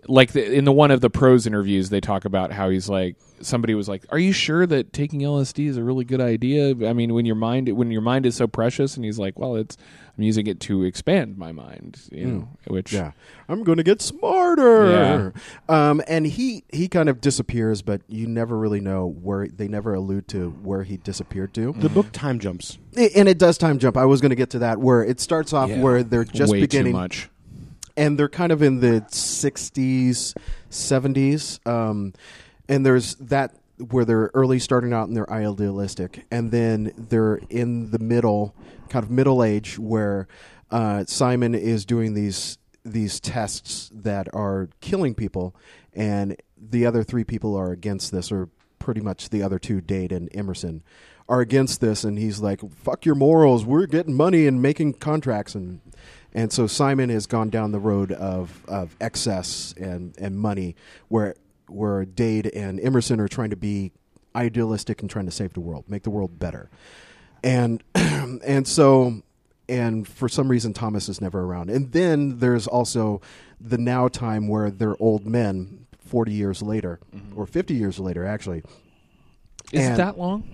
like the, in the one of the pros interviews they talk about how he's like somebody was like are you sure that taking LSD is a really good idea i mean when your mind when your mind is so precious and he's like well it's i'm using it to expand my mind you know which Yeah, I'm going to get smarter. Um, and he he kind of disappears, but you never really know where. They never allude to where he disappeared to. The book time jumps. I- And it does time jump. I was going to get to that where it starts off Yeah. where they're just way beginning, too much and they're kind of in the 60s, 70s. Um, and there's that where they're early starting out and they're idealistic, and then they're in the middle, kind of middle age, where uh, Simon is doing these these tests that are killing people, and the other three people are against this, or pretty much the other two, Dade and Emerson, are against this, and he's like, "Fuck your morals. We're getting money and making contracts." And and so Simon has gone down the road of of excess and and money, where where Dade and Emerson are trying to be idealistic and trying to save the world, make the world better, and and so and for some reason Thomas is never around. And then there's also the now time where they're old men, forty years later mm-hmm. or fifty years later, actually. Is it And- that long?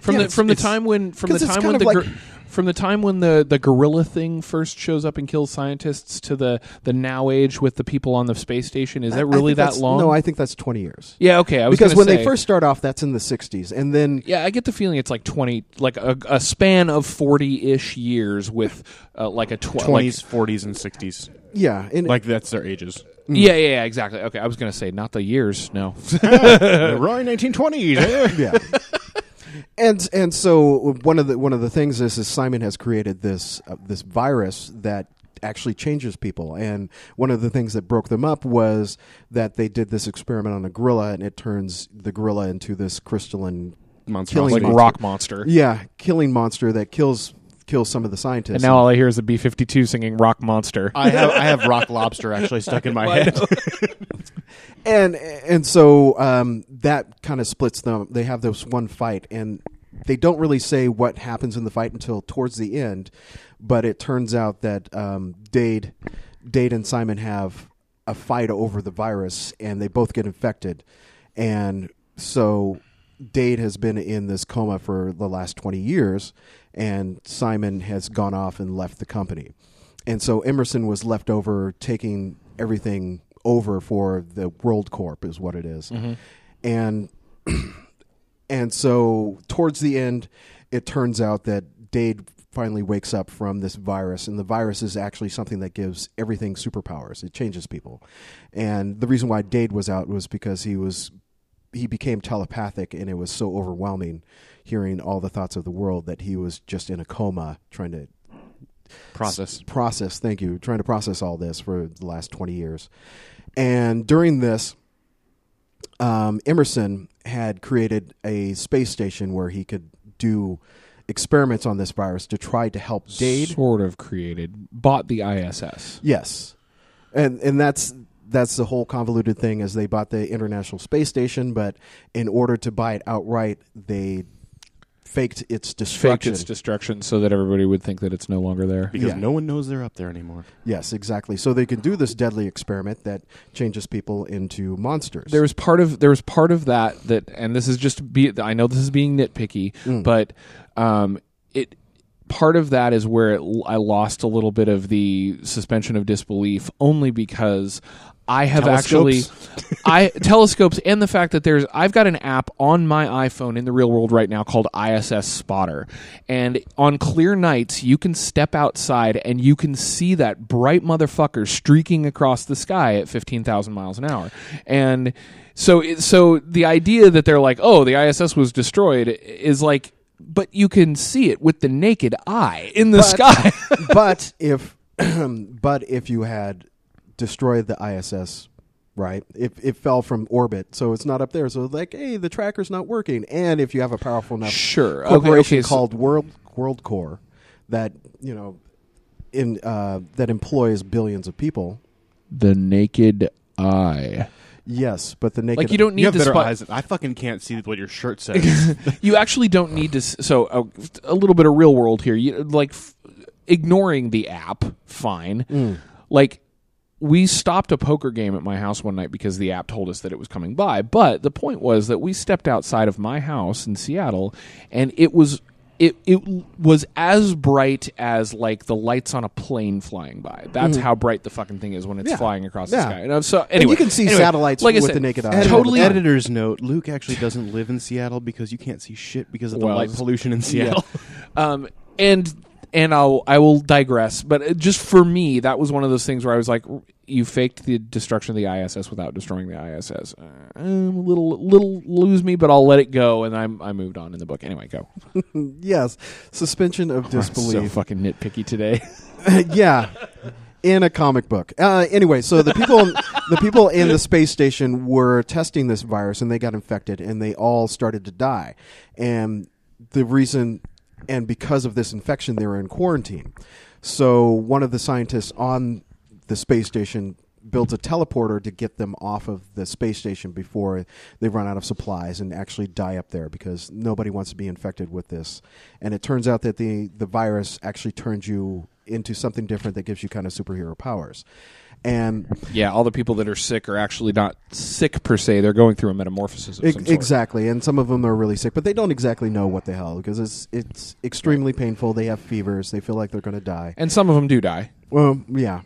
From Yeah, the from the time when from the 'cause it's time when the of gor- like- from the time when the the gorilla thing first shows up and kills scientists to the the now age with the people on the space station is I- that I really think that long? No, I think that's twenty years. yeah, okay. I was because when say- they first start off, that's in the '60s, and then yeah, I get the feeling it's like twenty, like a, a span of forty ish years with uh, like a tw- 20s, 40s, and 60s. yeah, and Like that's their ages. Yeah, yeah, yeah, exactly. Okay, I was gonna say not the years. No, the roaring 1920s. eh? yeah. And and so one of the one of the things is, is Simon has created this uh, this virus that actually changes people. And one of the things that broke them up was that they did this experiment on a gorilla, and it turns the gorilla into this crystalline, Monstrosity. like Killing rock monster. yeah, killing monster that kills kills some of the scientists. And now all I hear is a B fifty two singing "Rock Monster." I have I have rock lobster actually stuck in my head. and and so um, that kind of splits them. They have this one fight, and they don't really say what happens in the fight until towards the end. But it turns out that um, Dade, Dade and Simon have a fight over the virus, and they both get infected, and so Dade has been in this coma for the last twenty years, and Simon has gone off and left the company. And so Emerson was left over taking everything over for the World Corp is what it is. Mm-hmm. And and so towards the end it turns out that Dade finally wakes up from this virus and the virus is actually something that gives everything superpowers. It changes people. And the reason why Dade was out was because he was he became telepathic and it was so overwhelming hearing all the thoughts of the world that he was just in a coma trying to Process. process thank you trying to process all this for the last 20 years and during this um, emerson had created a space station where he could do experiments on this virus to try to help dade Sort of created, bought the ISS. Yes, and and that's that's the whole convoluted thing is they bought the International Space Station, but in order to buy it outright, they faked its Faked destruction. its destruction so that everybody would think that it's no longer there. Because Yeah. no one knows they're up there anymore. yes, exactly. So they can do this deadly experiment that changes people into monsters. There was part of there was part of that that, and this is just be. I know this is being nitpicky, Mm. but um, it part of that is where it, I lost a little bit of the suspension of disbelief, only because I have actually Telescopes? I telescopes and the fact that there's I've got an app on my iPhone in the real world right now called ISS Spotter. And on clear nights you can step outside and you can see that bright motherfucker streaking across the sky at 15,000 miles an hour. And so it, so the idea that they're like, "Oh, the ISS was destroyed" is like but you can see it with the naked eye in the But- sky. but if but if you had destroyed the ISS, right? If it fell from orbit, so it's not up there. So like, hey, the tracker's not working. And if you have a powerful enough Sure. Corporation okay, so- called World World Corp that you know in uh, that employs billions of people. the naked eye. Yes, but the naked Like you don't need You have to better spot- eyes. I fucking can't see what your shirt says. you actually don't need to. s- So uh, a little bit of real world here. You like f- ignoring the app, fine. Like we stopped a poker game at my house one night because the app told us that it was coming by. But the point was that we stepped outside of my house in Seattle, and it was. It, it was as bright as like the lights on a plane flying by. That's how bright the fucking thing is when it's Yeah. flying across Yeah. the sky. And uh, so And you can see anyway, satellites like with said, the naked eye. Totally, Editor's note: Luke actually doesn't live in Seattle because you can't see shit because of the Well, light pollution in Seattle. um, and and I'll I will digress, but just for me, that was one of those things where I was like, you faked the destruction of the ISS without destroying the ISS. Uh, um, a little little lose me, but I'll let it go, and I'm I moved on in the book. Anyway, go. yes, suspension of disbelief. So fucking nitpicky today. yeah, in a comic book. Uh, anyway, so the people the people in the space station were testing this virus and they got infected and they all started to die. And the reason and because of this infection they were in quarantine. So one of the scientists on the space station built a teleporter to get them off of the space station before they run out of supplies and actually die up there because nobody wants to be infected with this. And it turns out that the the virus actually turns you into something different that gives you kind of superhero powers. And yeah, all the people that are sick are actually not sick per se; they're going through a metamorphosis of Ex- some sort. exactly, and some of them are really sick, but they don't exactly know what the hell because it's it's extremely painful. They have fevers. They feel like they're going to die. And some of them do die. Well, yeah,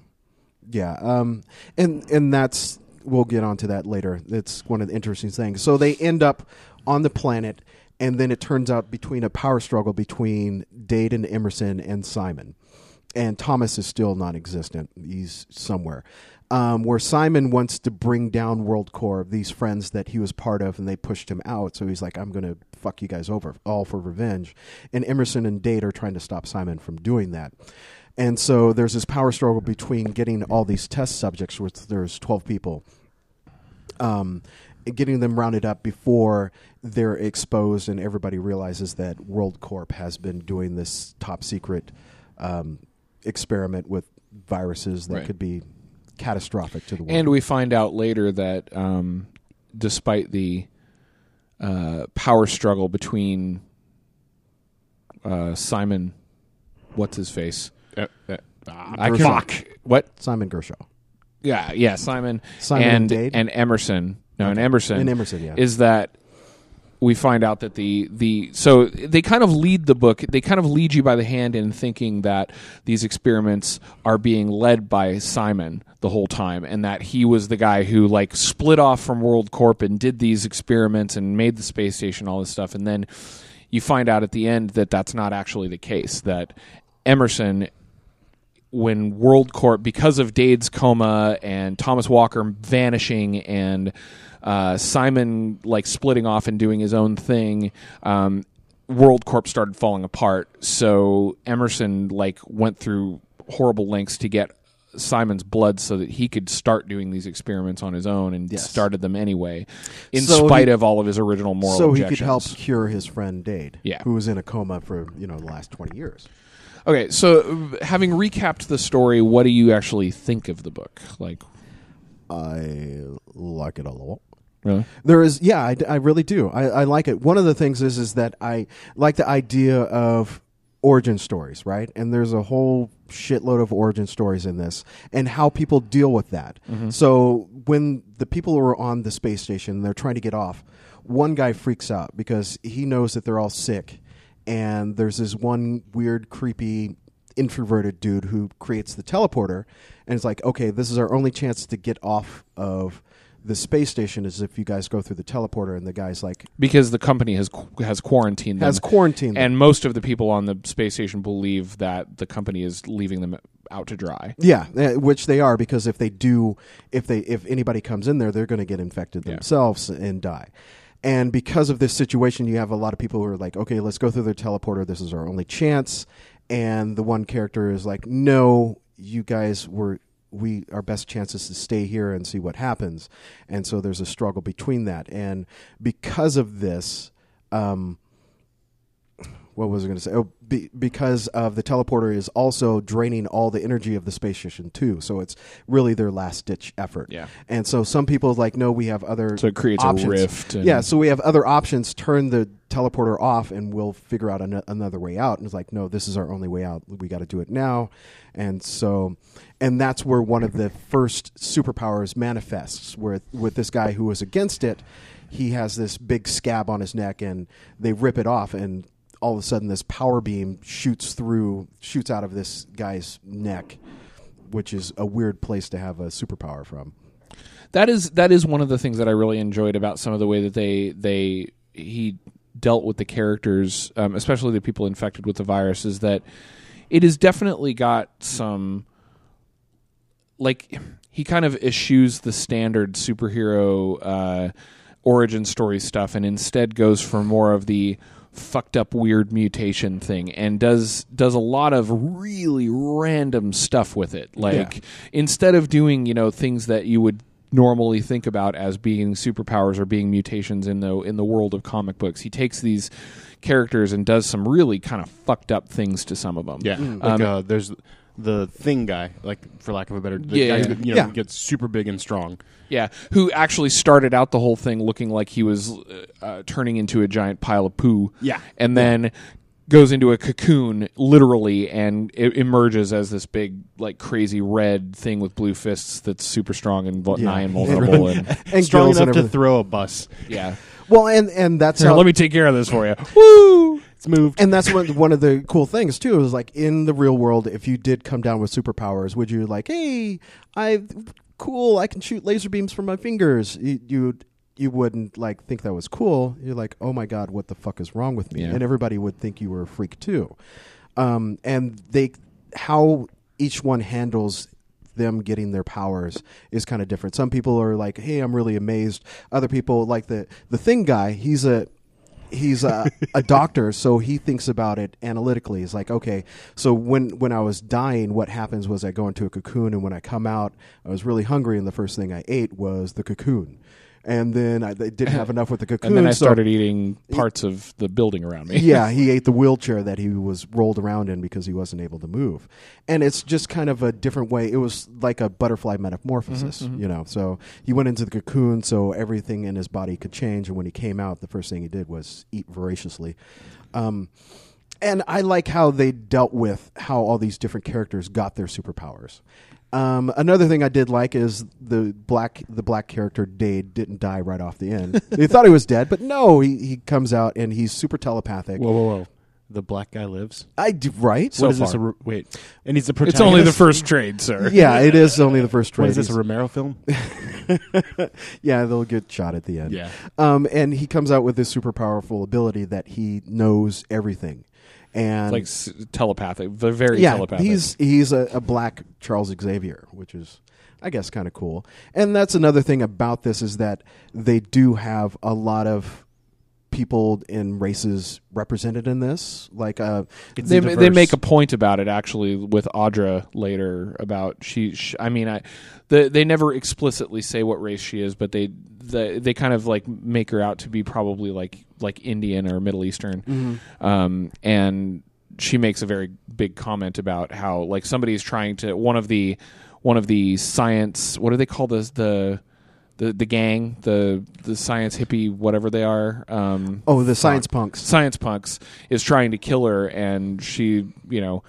yeah, um, and and that's we'll get onto that later. It's one of the interesting things. So they end up on the planet, and then it turns out between a power struggle between Dade and Emerson and Simon, and Thomas is still non-existent. He's somewhere. Um, where Simon wants to bring down World Corp, these friends that he was part of, and they pushed him out. So he's like, "I'm going to fuck you guys over, all for revenge." And Emerson and Dade are trying to stop Simon from doing that. And so there's this power struggle between getting all these test subjects, which there's 12 people, um, getting them rounded up before they're exposed and everybody realizes that World Corp has been doing this top secret um, experiment with viruses that Right. could be catastrophic to the world. And we find out later that um, despite the uh, power struggle between uh, Simon, what's his face? Uh, uh, I Grimshaw. can fuck. What? Simon Grimshaw. Yeah, yeah. Simon, Simon and and Dade? and Emerson. No, and Emerson. And Emerson, yeah. Is that we find out that the the so they kind of lead the book. They kind of lead you by the hand in thinking that these experiments are being led by Simon the whole time, and that he was the guy who like split off from World Corp and did these experiments and made the space station, all this stuff, and then you find out at the end that that's not actually the case. That Emerson when World Corp, because of Dade's coma and Thomas Walker vanishing and uh, Simon like splitting off and doing his own thing, um, World Corp started falling apart. So Emerson like went through horrible lengths to get Simon's blood so that he could start doing these experiments on his own and Yes. started them anyway, in So spite he- of all of his original moral so he could help cure his friend Dade, Yeah. who was in a coma for you know the last twenty years. Okay, so having recapped the story, what do you actually think of the book? Like, I like it a lot. Really? There is, yeah, I, I really do. I, I like it. One of the things is, is that I like the idea of origin stories, right? And there's a whole shitload of origin stories in this, and how people deal with that. Mm-hmm. So when the people are on the space station, they're trying to get off. One guy freaks out because he knows that they're all sick, and there's this one weird, creepy introverted dude who creates the teleporter and it's like okay this is our only chance to get off of the space station is if you guys go through the teleporter and the guy's like Because the company has qu- has quarantined them. has quarantined them. and most of the people on the space station believe that the company is leaving them out to dry. yeah eh, which they are because if they do if they if anybody comes in there they're going to get infected Yeah. themselves and die and because of this situation you have a lot of people who are like okay let's go through the teleporter this is our only chance and the one character is like no you guys were we our best chance is to stay here and see what happens. And so there's a struggle between that. And because of this um what was I going to say? Oh, be, because of the teleporter is also draining all the energy of the space station too. So it's really their last ditch effort. Yeah. And so some people like, no, we have other So it creates options. a rift. And Yeah. So we have other options. Turn the teleporter off, and we'll figure out an- another way out. And it's like, no, this is our only way out. We got to do it now. And so, and that's where one of the first superpowers manifests. Where with this guy who was against it, he has this big scab on his neck, and they rip it off, and all of a sudden this power beam shoots through, shoots out of this guy's neck, which is a weird place to have a superpower from. that is that is one of the things that I really enjoyed about some of the way that they they he dealt with the characters, um, especially the people infected with the virus, is that it has definitely got some like he kind of eschews the standard superhero uh, origin story stuff and instead goes for more of the fucked up weird mutation thing and does does a lot of really random stuff with it. Like instead of doing you know things that you would normally think about as being superpowers or being mutations in the in the world of comic books he takes these characters and does some really kind of fucked up things to some of them. Yeah, Mm. like Um, uh, there's the thing guy, like for lack of a better, the Yeah, guy yeah. who, you know, Yeah. gets super big and strong. Yeah, who actually started out the whole thing looking like he was uh, uh, turning into a giant pile of poo. Yeah. and then goes into a cocoon literally and it emerges as this big like crazy red thing with blue fists that's super strong and Yeah. nigh invulnerable and And strong gills and enough to throw a bus. yeah. Well, and and that's Here, how let me take care of this for you. Woo! It's moved. and that's one one of the cool things too is like in the real world if you did come down with superpowers would you like hey i cool i can shoot laser beams from my fingers. You you you wouldn't like think that was cool. You're like oh my god what the fuck is wrong with me? Yeah. and everybody would think you were a freak too. Um, and they how each one handles them getting their powers is kind of different. Some people are like hey i'm really amazed. Other people like the the thing guy he's a he's a, a doctor, so he thinks about it analytically. He's like, okay, so when when I was dying, what happens was I go into a cocoon, and when I come out, I was really hungry, and the first thing I ate was the cocoon, and then I they didn't have enough with the cocoon. And then I so- started eating parts of the building around me. yeah, he ate the wheelchair that he was rolled around in because he wasn't able to move. And it's just kind of a different way. It was like a butterfly metamorphosis, you know. So he went into the cocoon so everything in his body could change. And when he came out, the first thing he did was eat voraciously. Um, and I like how they dealt with how all these different characters got their superpowers. Um, another thing I did like is the black the black character Dade didn't die right off the end. they thought he was dead, but no, he, he comes out and he's super telepathic. Whoa, whoa, whoa! The black guy lives. I do, right. what is this? A, re- wait, and he's the It's only the first trade, sir. yeah, it is only the first trade. is this? A Romero film? yeah, they'll get shot at the end. Yeah. Um, and he comes out with this super powerful ability that he knows everything, and like s- telepathic, very yeah, telepathic. he's he's a, a black Charles Xavier, which is, I guess, kind of cool. And that's another thing about this is that they do have a lot of people in races represented in this. Like, uh, they diverse. they make a point about it actually with Audra later about she, sh I mean I the, they never explicitly say what race she is but they the, they kind of like make her out to be probably like like Indian or Middle Eastern um, and she makes a very big comment about how like somebody's trying to one of the one of the science what do they call this the the, the gang the the science hippie whatever they are um, oh, the science punks. science punks is trying to kill her and she you know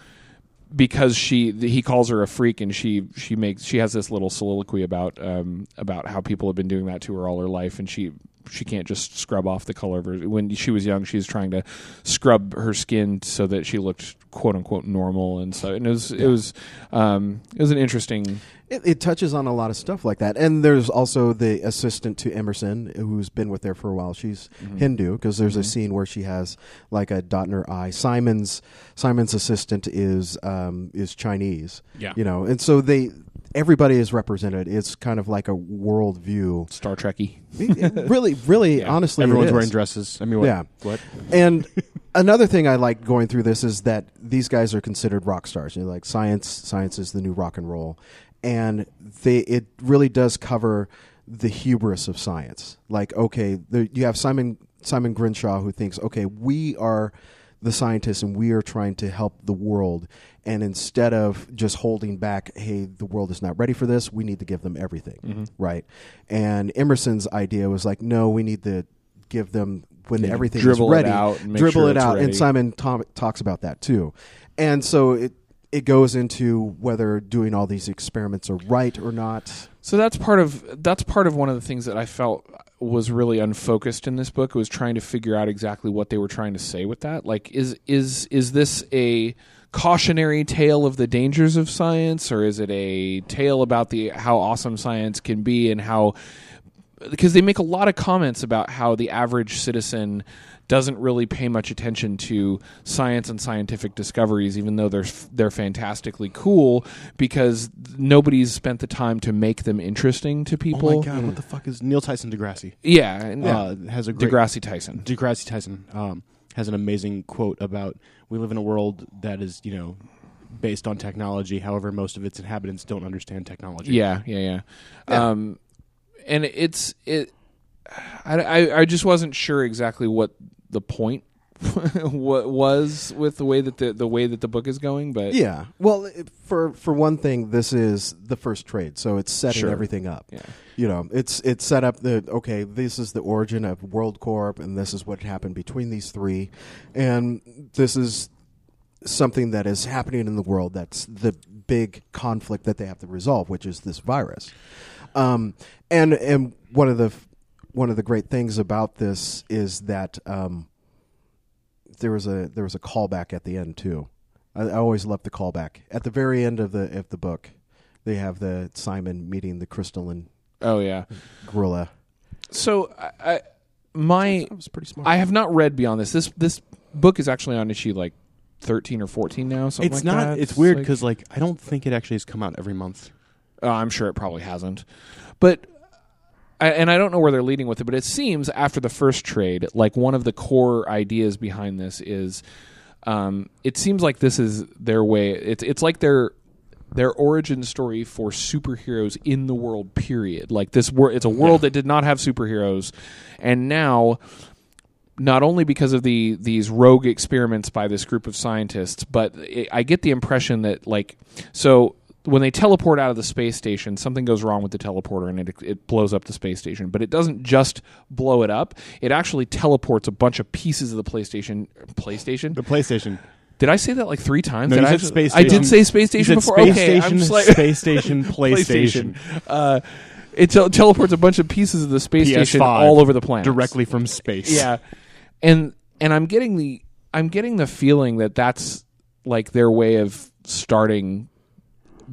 because she he calls her a freak and she she makes she has this little soliloquy about um about how people have been doing that to her all her life and she she can't just scrub off the color of her when she was young she was trying to scrub her skin so that she looked quote unquote normal and so and it was it was um it was an interesting It, it touches on a lot of stuff like that, and there's also the assistant to Emerson who's been with there for a while. She's Mm-hmm. Hindu because there's a scene where she has like a dot in her eye. Simon's Simon's assistant is um, is Chinese. Yeah. you know, and so they everybody is represented. It's kind of like a world view. Star Trekky really, really, Yeah. honestly, Everyone's wearing dresses. I mean, what? Yeah. What? And another thing I like going through this is that these guys are considered rock stars. You know, like science, science is the new rock and roll, and they it really does cover the hubris of science. Like, okay, there, you have Simon Simon Grimshaw who thinks, okay, we are the scientists and we are trying to help the world. And instead of just holding back, hey, the world is not ready for this, we need to give them everything, mm-hmm. right? And Emerson's idea was like, no, we need to give them when everything dribble is it ready, out and make dribble sure it out. And Simon Tom- talks about that too. And so it it goes into whether doing all these experiments are right or not. So that's part of that's part of one of the things that I felt was really unfocused in this book was trying to figure out exactly what they were trying to say with that. Like is is is this a cautionary tale of the dangers of science or is it a tale about the how awesome science can be and how because they make a lot of comments about how the average citizen doesn't really pay much attention to science and scientific discoveries, even though they're they're fantastically cool, because nobody's spent the time to make them interesting to people. Oh my god! What the fuck is Neil Tyson deGrasse? Yeah, and, Uh, has a great deGrasse Tyson. deGrasse Tyson um, has an amazing quote about we live in a world that is you know based on technology. However, most of its inhabitants don't understand technology. Yeah, yeah, yeah. Um, and it's it. I, I I just wasn't sure exactly what the point what was with the way that the the way that the book is going, but Yeah. Well, for for one thing, this is the first trade, so it's setting Sure. everything up. Yeah. You know, it's it's set up that okay, this is the origin of World Corp, and this is what happened between these three, and this is something that is happening in the world. That's the big conflict that they have to resolve, which is this virus. Um, and and one of the one of the great things about this is that um, there was a there was a callback at the end too. I, I always love the callback at the very end of the of the book. They have the Simon meeting the crystalline oh yeah. gorilla. So I, I my that was pretty smart. I have not read beyond this. This this book is actually on issue like thirteen or fourteen now. Something it's like not. that. It's weird like- because like I don't think it actually has come out every month. Uh, I'm sure it probably hasn't, but I, and I don't know where they're leading with it. But it seems after the first trade, like one of the core ideas behind this is, um, it seems like this is their way. It's it's like their their origin story for superheroes in the world. Period. Like this world, it's a world that did not have superheroes, and now not only because of the these rogue experiments by this group of scientists, but it, I get the impression that like so when they teleport out of the space station, something goes wrong with the teleporter and it, it blows up the space station. But it doesn't just blow it up; it actually teleports a bunch of pieces of the PlayStation. PlayStation. The PlayStation. Did I say that like three times? No, Did I space I did say space station before. Space okay, I'm station, just like- space station, PlayStation, Uh, it tel- teleports a bunch of pieces of the space station PS5 all over the planet directly from space. yeah, and and I'm getting the I'm getting the feeling that that's like their way of starting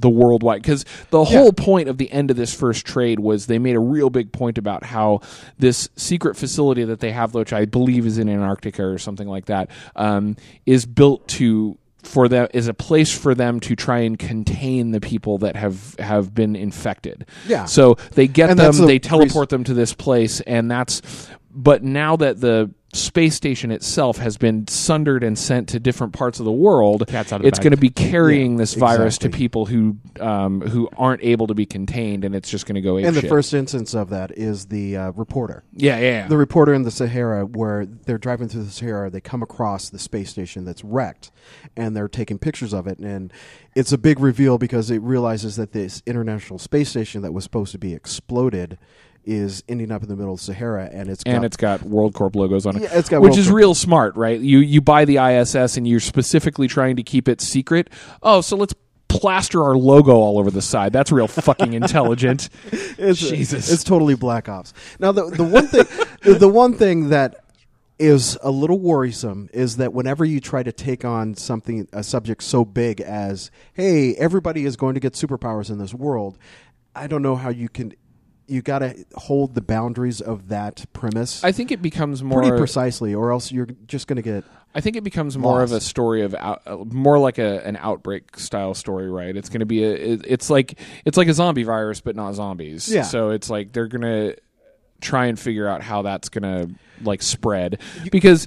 the worldwide because the whole point of the end of this first trade was they made a real big point about how this secret facility that they have which i believe is in antarctica or something like that um, is built to for them is a place for them to try and contain the people that have have been infected Yeah. so they get And them the they teleport them to this place and that's but now that the space station itself has been sundered and sent to different parts of the world Cat's out of the it's bag. going to be carrying Yeah, this virus to exactly. people who um, who aren't able to be contained and it's just going to go And the apeshit. first instance of that is the uh, reporter. yeah yeah, yeah. The reporter in the Sahara, where they're driving through the Sahara, they come across the space station that's wrecked, and they're taking pictures of it. And it's a big reveal because it realizes that this international space station that was supposed to be exploded is ending up in the middle of the Sahara, and it's and got, it's got World Corp logos on it, Yeah, it's got which World is Corp. real smart, right? You you buy the ISS and you're specifically trying to keep it secret. Oh, so let's plaster our logo all over the side. That's real fucking intelligent. it's, uh, Jesus. it's totally Black Ops. Now the the one thing the one thing that is a little worrisome is that whenever you try to take on something a subject so big as hey everybody is going to get superpowers in this world, I don't know how you can. You got to hold the boundaries of that premise I think it becomes more pretty precisely, or else you're just going to get. I think it becomes more of a story of out, uh, more like a an outbreak style story, right? It's going to be a it, it's like it's like a zombie virus, but not zombies. Yeah. So it's like they're going to try and figure out how that's going to like spread because.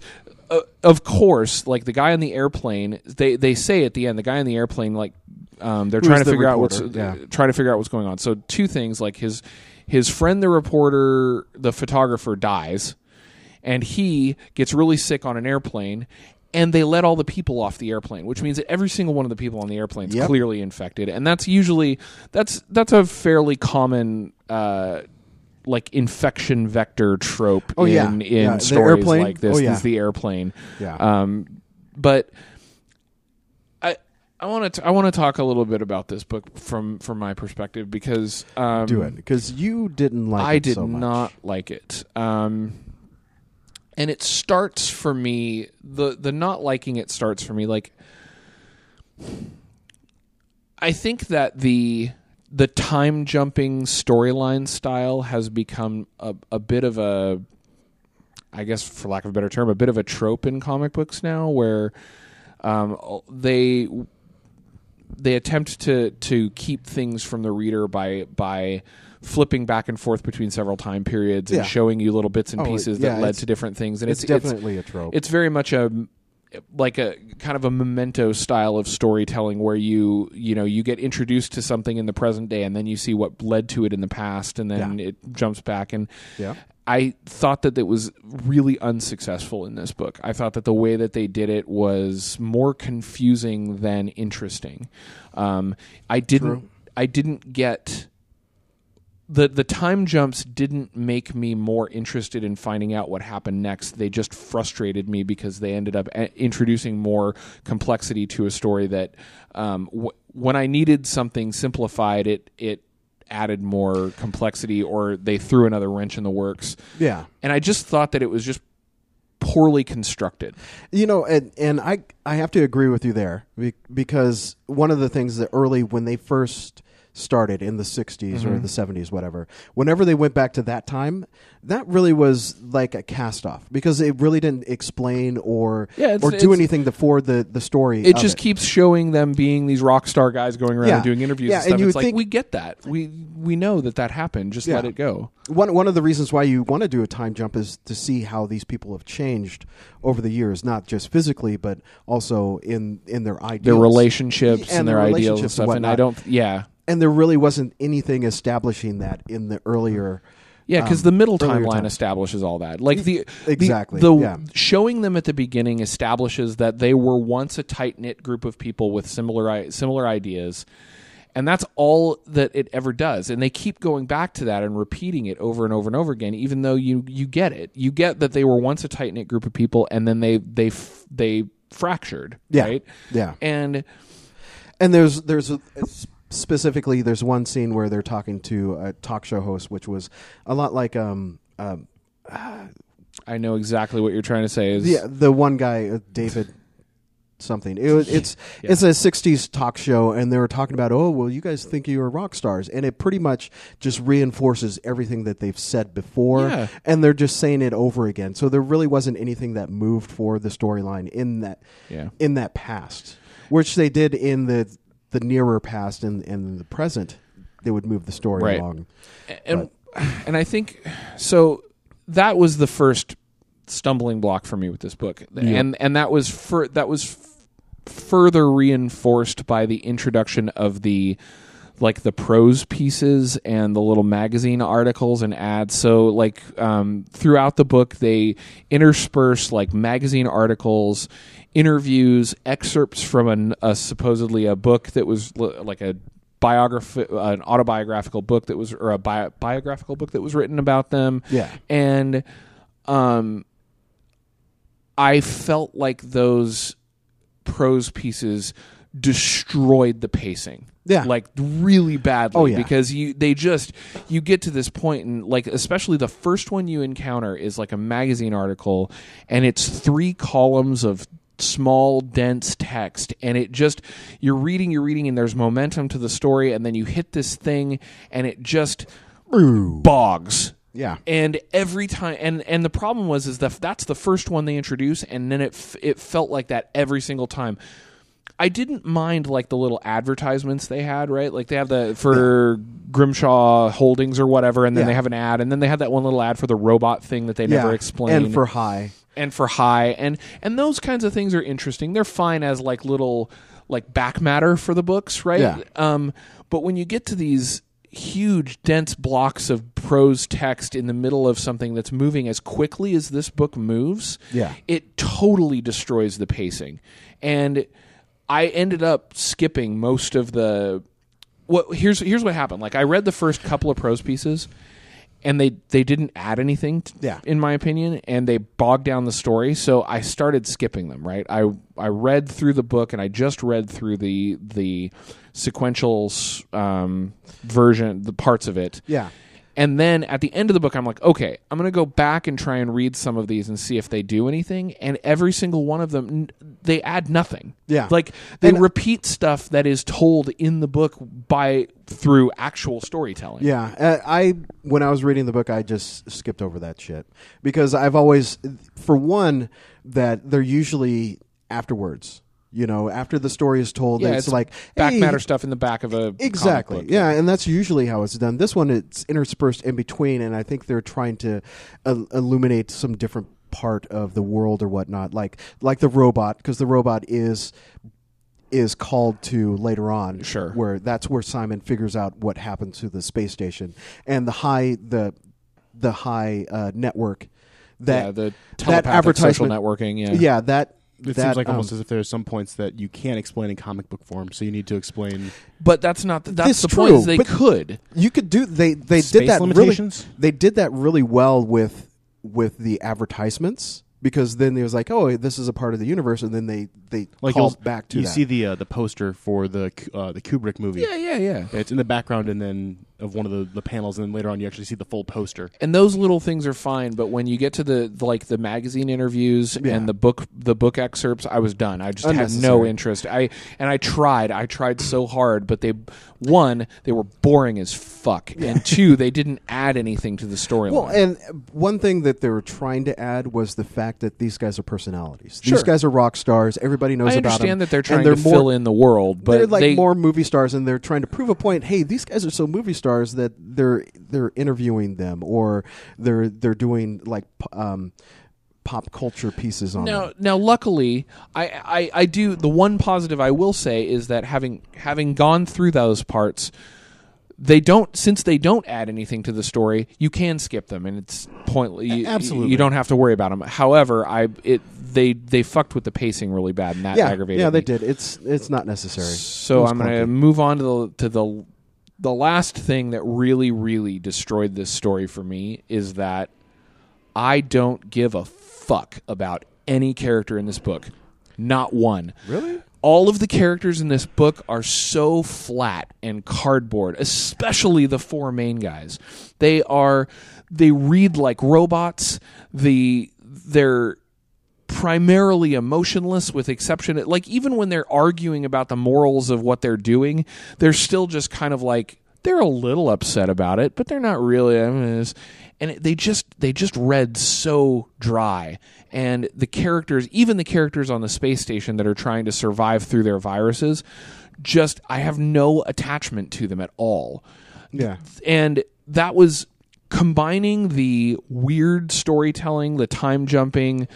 Uh, of course, like the guy on the airplane, they they say at the end, the guy on the airplane, like um, they're Who's trying to figure out what's reporter, yeah. trying to figure out what's going on. So two things, like his his friend, the reporter, the photographer, dies, and he gets really sick on an airplane and they let all the people off the airplane which means that every single one of the people on the airplane is Yep. clearly infected and that's usually that's that's a fairly common uh like infection vector trope Oh, in yeah. in Yeah, stories like this Oh, yeah. is the airplane Yeah. um but i want to I want to talk a little bit about this book from from my perspective because um, Do it because you didn't like. I it did so much. not like it. Um, and it starts for me the the not liking it starts for me like I think that the the time jumping storyline style has become a, a bit of a I guess for lack of a better term a bit of a trope in comic books now where um, they they attempt to to keep things from the reader by by flipping back and forth between several time periods and Yeah. showing you little bits and Oh, pieces yeah, that led to different things and It's, it's, it's definitely a trope. it's very much a like a kind of a memento style of storytelling where you you know you get introduced to something in the present day and then you see what led to it in the past and then Yeah. it jumps back and Yeah. I thought that it was really unsuccessful in this book. I thought that the way that they did it was more confusing than interesting. Um, I didn't. True. I didn't get the the time jumps didn't make me more interested in finding out what happened next. They just frustrated me because they ended up introducing more complexity to a story that um, w- when I needed something simplified, it it added more complexity or they threw another wrench in the works. yeah. And I just thought that it was just poorly constructed. You know, and, and I I have to agree with you there because one of the things that early when they first started in the 60s Mm-hmm. or the 70s whatever whenever they went back to that time that really was like a cast off because it really didn't explain or Yeah, or do anything to for the the story It just keeps showing them being these rock star guys going around Yeah. and doing interviews Yeah, and and stuff. you it's would like think- we get that. We we know that that happened. Just Yeah. let it go. one one of the reasons why you want to do a time jump is to see how these people have changed over the years, not just physically, but also in in their ideals, Their relationships and, And their their ideals and stuff. and And I don't. Yeah. And there really wasn't anything establishing that in the earlier. Yeah, because um, the middle timeline establishes all that. Like the the- Exactly, the, yeah. showing them at the beginning establishes that they were once a tight knit group of people with similar similar ideas, And that's all that it ever does. And they keep going back to that and repeating it over and over and over again, even though you you get it. You get that they were once a tight knit group of people, and then they they f- they fractured. Yeah. Right. Yeah. And And there's there's a, specifically there's one scene where they're talking to a talk show host, which was a lot like um um I know exactly what you're trying to say. Is yeah the one guy uh, David something. It was, it's it's a '60s talk show, and they were talking about oh well you guys think you are rock stars, and it pretty much just reinforces everything that they've said before, Yeah. and they're just saying it over again. So there really wasn't anything that moved for the storyline in that Yeah. in that past, which they did in the the nearer past and and the present. They would move the story Right. along. and and I think so. That was the first stumbling block for me with this book, and and that was for that was f- further reinforced by the introduction of the like the prose pieces and the little magazine articles and ads. So like um, throughout the book, they intersperse like magazine articles, interviews, excerpts from an, a supposedly a book that was l- like a biography, an autobiographical book that was or a bi- biographical book that was written about them. Yeah. and um, I felt like those prose pieces destroyed the pacing. Yeah. Like really badly Oh, yeah. because you they just you get to this point and like especially the first one you encounter is like a magazine article and it's three columns of small dense text and it just you're reading you're reading and there's momentum to the story and then you hit this thing and it just bogs Yeah. and every time and and the problem was is that that's the first one they introduce and then it f- it felt like that every single time i didn't mind like the little advertisements they had right like they have the for grimshaw holdings or whatever and then Yeah. they have an ad and then they had that one little ad for the robot thing that they yeah. never explained And for high. And for high and and those kinds of things are interesting they're fine as like little like back matter for the books right Yeah. um but when you get to these huge dense blocks of prose text in the middle of something that's moving as quickly as this book moves Yeah. it totally destroys the pacing and i ended up skipping most of the what here's here's what happened like i read the first couple of prose pieces and they they didn't add anything t- Yeah. in my opinion and they bogged down the story so i started skipping them right i i read through the book and i just read through the the sequential um, version the parts of it Yeah. And then at the end of the book, I'm like, okay, I'm going to go back and try and read some of these and see if they do anything. And every single one of them, n- they add nothing. Yeah. Like they And- repeat stuff that is told in the book by through actual storytelling. Yeah, uh, I when I was reading the book, I just skipped over that shit because I've always, for one, that they're usually afterwards. You know, after the story is told, Yeah, it's, it's like back hey, matter stuff in the back of a comic Exactly. Yeah, and that's usually how it's done. This one, it's interspersed in between, and I think they're trying to uh, illuminate some different part of the world or whatnot, like like the robot, because the robot is is called to later on. Sure. Where that's where Simon figures out what happened to the space station and the high the the high uh, network that yeah, the that advertisement networking. Yeah, yeah that It that, seems like um, almost as if there's some points that you can't explain in comic book form, so you need to explain. but that's not. That's This the is point. true, Is they could. you could do they they Space did that limitations? really they did that really well with with the advertisements because then it was like oh this is a part of the universe and then they they Like called back to you that. see the uh, the poster for the uh, the Kubrick movie. Yeah, yeah, yeah. It's in the background, and then of one of the, the panels, and then later on you actually see the full poster. and those little things are fine but when you get to the, the like the magazine interviews Yeah. and the book the book excerpts i was done i just had no interest i and i tried i tried so hard but they one they were boring as fuck and two they didn't add anything to the storyline well, and one thing that they were trying to add was the fact that these guys are personalities. Sure. These guys are rock stars. Everybody knows i about them. understand that they're trying they're to more, fill in the world but they're like they, more movie stars, and they're trying to prove a point. Hey, these guys are so movie stars that they're they're interviewing them, or they're they're doing like um, pop culture pieces on Now, them. now, luckily, I, I, I do. The one positive I will say is that having having gone through those parts, they don't since they don't add anything to the story. You can skip them, and it's pointless. You, absolutely. you don't have to worry about them. However, I it they they fucked with the pacing really bad, and that yeah, aggravated. yeah, they me. did. It's it's not necessary. So It I'm going to move on to the to the the last thing that really really destroyed this story for me is that I don't give a fuck about any character in this book. Not one. Really? All of the characters in this book are so flat and cardboard, especially the four main guys. They are they read like robots. The they're primarily emotionless with exception like even when they're arguing about the morals of what they're doing they're still just kind of like they're a little upset about it but they're not really I mean, and they just they just read so dry and the characters even the characters on the space station that are trying to survive through their viruses just I have no attachment to them at all Yeah. and that was combining the weird storytelling, the time jumping,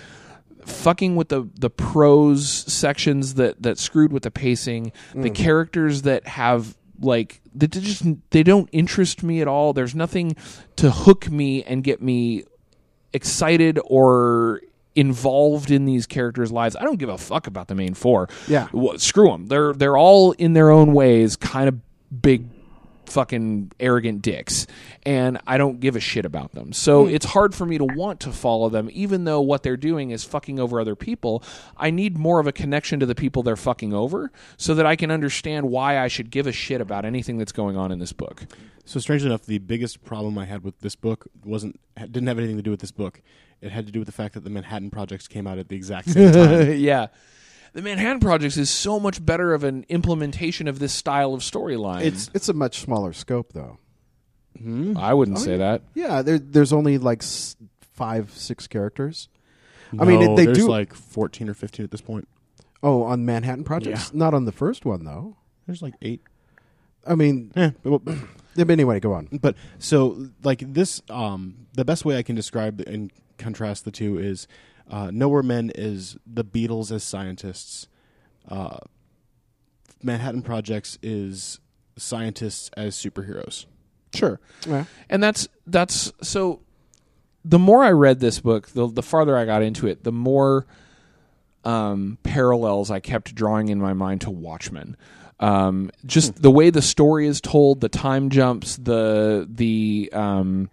fucking with the the prose sections that that screwed with the pacing, the mm-hmm. characters that have like that just they don't interest me at all. There's nothing to hook me and get me excited or involved in these characters' lives. I don't give a fuck about the main four. Yeah. Wha- screw them. They're they're all in their own ways, kind of big fucking arrogant dicks and I don't give a shit about them. So hmm. it's hard for me to want to follow them even though what they're doing is fucking over other people. I need more of a connection to the people they're fucking over so that I can understand why I should give a shit about anything that's going on in this book. So strangely enough, the biggest problem I had with this book wasn't didn't have anything to do with this book. It had to do with the fact that the Manhattan Projects came out at the exact same time. yeah. The Manhattan Projects is so much better of an implementation of this style of storyline. It's it's a much smaller scope though. I wouldn't say that. Yeah, there, there's only like s- five, six characters. I mean, No, it- they there's do- like fourteen or fifteen at this point. Oh, on Manhattan Projects, not on the first one though. There's like eight. I mean, Yeah, but, yeah, but anyway, go on. but so like this, um, the best way I can describe and contrast the two is uh, Nowhere Men is the Beatles as scientists. Uh, Manhattan Projects is scientists as superheroes. Sure. Yeah. and that's that's so the more i read this book the, the farther i got into it the more um, parallels i kept drawing in my mind to watchmen um, just the way the story is told the time jumps the the um,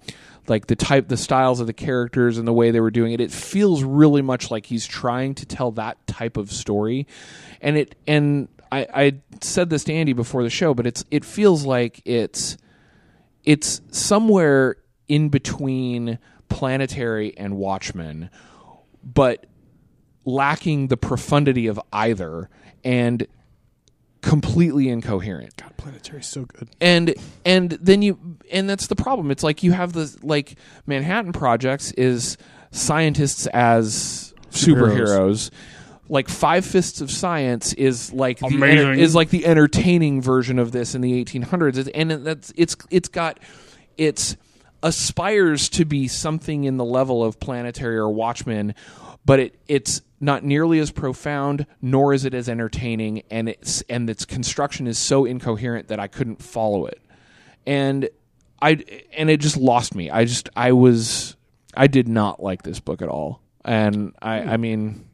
like the type the styles of the characters and the way they were doing it it feels really much like he's trying to tell that type of story. And it and i i said this to andy before the show but it's it feels like it's it's somewhere in between planetary and watchmen but lacking the profundity of either. And completely incoherent. God, Planetary is so good. and and then you and that's the problem. It's like you have the like manhattan projects is scientists as superheroes, like five fists of science is like the enter- is like the entertaining version of this in the 1800s It's- and that's it's it's got it's aspires to be something in the level of planetary or watchmen but it it's not nearly as profound nor is it as entertaining and it's and its construction is so incoherent that I couldn't follow it and I and it just lost me I just I was I did not like this book at all and I I mean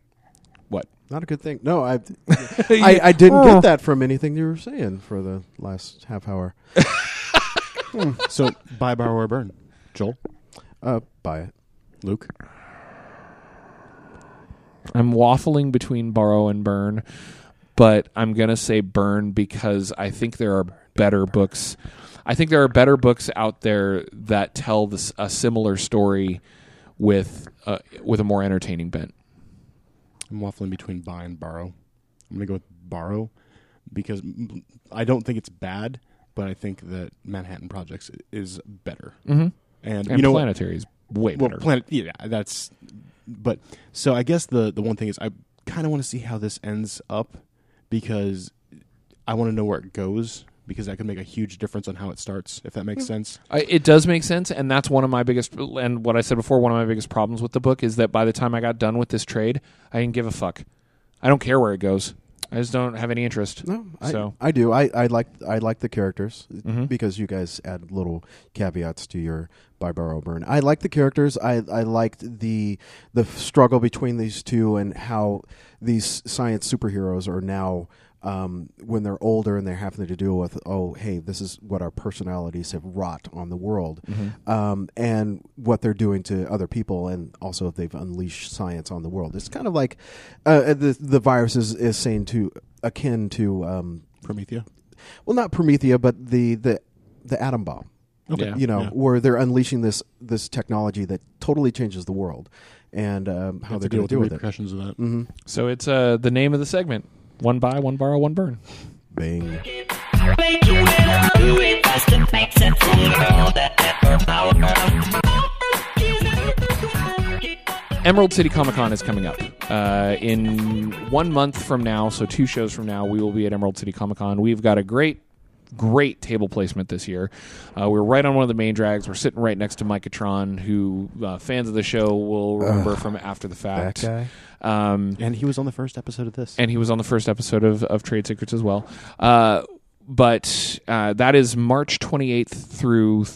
what Not a good thing. No, I, I, I didn't Oh. get that from anything you were saying for the last half hour. So buy, borrow, or burn. Joel, Uh, buy it. Luke. I'm waffling between borrow and burn, but I'm gonna say burn because I think there are better books. I think there are better books out there that tell this a similar story with uh, with a more entertaining bent. I'm waffling between buy and borrow. I'm gonna go with borrow because I don't think it's bad, but I think that Manhattan Projects is better. Mm-hmm. And, And you know, planetary is way well, better. planet. Yeah, that's. But so I guess the the one thing is I kind of want to see how this ends up because I want to know where it goes because that could make a huge difference on how it starts. If that makes mm. sense. I, it does make sense, and that's one of my biggest. And what I said before, one of my biggest problems with the book is that by the time I got done with this trade, I didn't give a fuck. I don't care where it goes. I just don't have any interest. No, I, So- I do. I, I like I like the characters Mhm. because you guys add little caveats to your by Burrow Burn. I like the characters. I I liked the the struggle between these two and how these science superheroes are now. Um, when they're older and they're having to deal with, oh, hey, this is what our personalities have wrought on the world, um, and what they're doing to other people, and also if they've unleashed science on the world. It's kind of like uh, the the virus is, is saying to akin to um, Promethea. well, not Promethea, but the the the atom bomb. Okay. You know, Yeah. where they're unleashing this this technology that totally changes the world, and um, how they're to deal going with the deal with it. repercussions of that. hmm So it's uh, the name of the segment: one buy, one borrow, one burn. Bang. Make you better do it faster, make sense from the girl that never power. Emerald City Comic Con is coming up uh, in one month from now. So two shows from now, we will be at Emerald City Comic Con. We've got a great. Great table placement this year. Uh, we're right on one of the main drags. We're sitting right next to Micatron, who uh, fans of the show will remember from after the That fact. guy. Um, And he was on the first episode of this. and he was on the first episode of, of Trade Secrets as well. Uh, but uh, that is March 28th through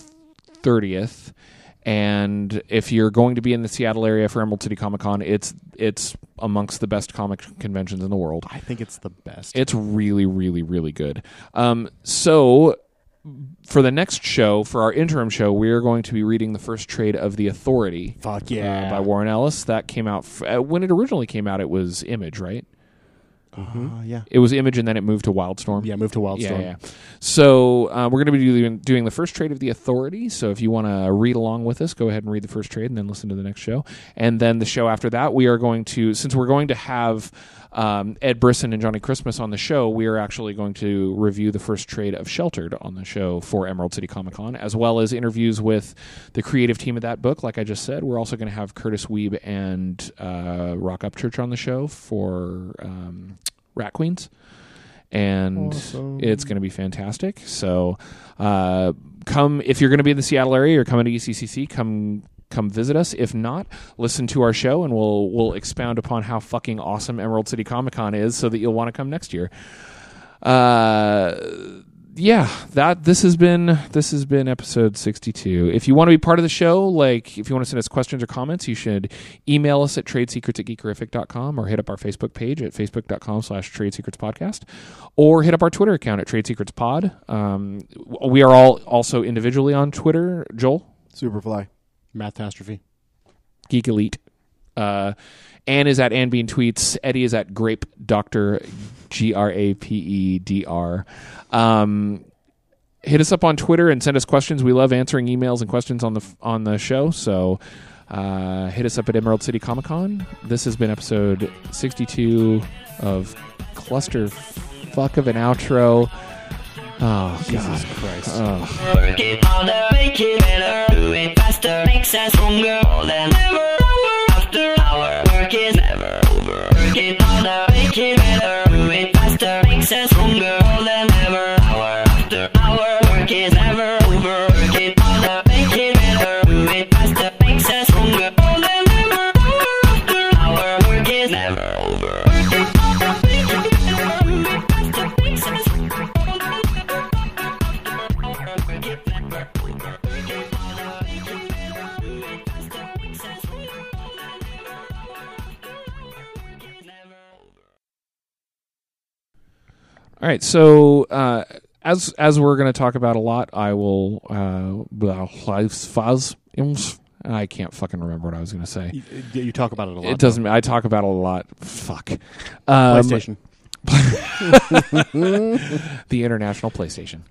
30th. And if you're going to be in the Seattle area for Emerald City Comic Con, it's it's amongst the best comic conventions in the world. I think it's the best. It's really, really, really good. Um, so, for the next show, for our interim show, we are going to be reading the first trade of The Authority Fuck uh, yeah. by Warren Ellis. That came out f- uh, when it originally came out. It was Image, right? Uh, yeah. It was Image, and then it moved to Wildstorm. Yeah, move to Wildstorm. Yeah, yeah. So uh, we're going to be doing, doing the first trade of the Authority. So if you want to read along with us, go ahead and read the first trade, and then listen to the next show. And then the show after that, we are going to since we're going to have um, Ed Brisson and Johnny Christmas on the show, we are actually going to review the first trade of Sheltered on the show for Emerald City Comic Con, as well as interviews with the creative team of that book. Like I just said, we're also going to have Kurtis Wiebe and uh, Roc Upchurch on the show for um, Rat Queens and it's going to be fantastic. So, uh, come if you're going to be in the Seattle area or coming to ECCC, come come visit us. If not, listen to our show and we'll we'll expound upon how fucking awesome Emerald City Comic Con is, so that you'll want to come next year. Uh, yeah, that this has been this has been episode 62. If you want to be part of the show, like if you want to send us questions or comments, you should email us at tradesecrets at geekerific.com or hit up our Facebook page at facebook.com slash tradesecretspodcast or hit up our Twitter account at tradesecretspod. Um, we are all also individually on Twitter. Joel, Superfly. Matastrophe. Geek Elite. Uh, Anne is at Anne Bean Tweets. Eddie is at Grape Doctor, G R A P E D R. Um, hit us up on Twitter and send us questions. We love answering emails and questions on the on the show. So uh, hit us up at Emerald City Comic Con. This has been episode sixty two of Cluster Fuck of an outro. Oh God! Christ. Oh. Work it harder, make it better, do it faster, makes us stronger more than ever. Hour after hour, work is never over. Work it harder, make it better, do it faster, makes us stronger All right, so uh, as as we're going to talk about a lot, I will. Uh, blah, fuzz- I can't fucking remember what I was going to say. You, you talk about it a lot. It doesn't. I talk about it a lot. Fuck. Um, PlayStation. the international PlayStation.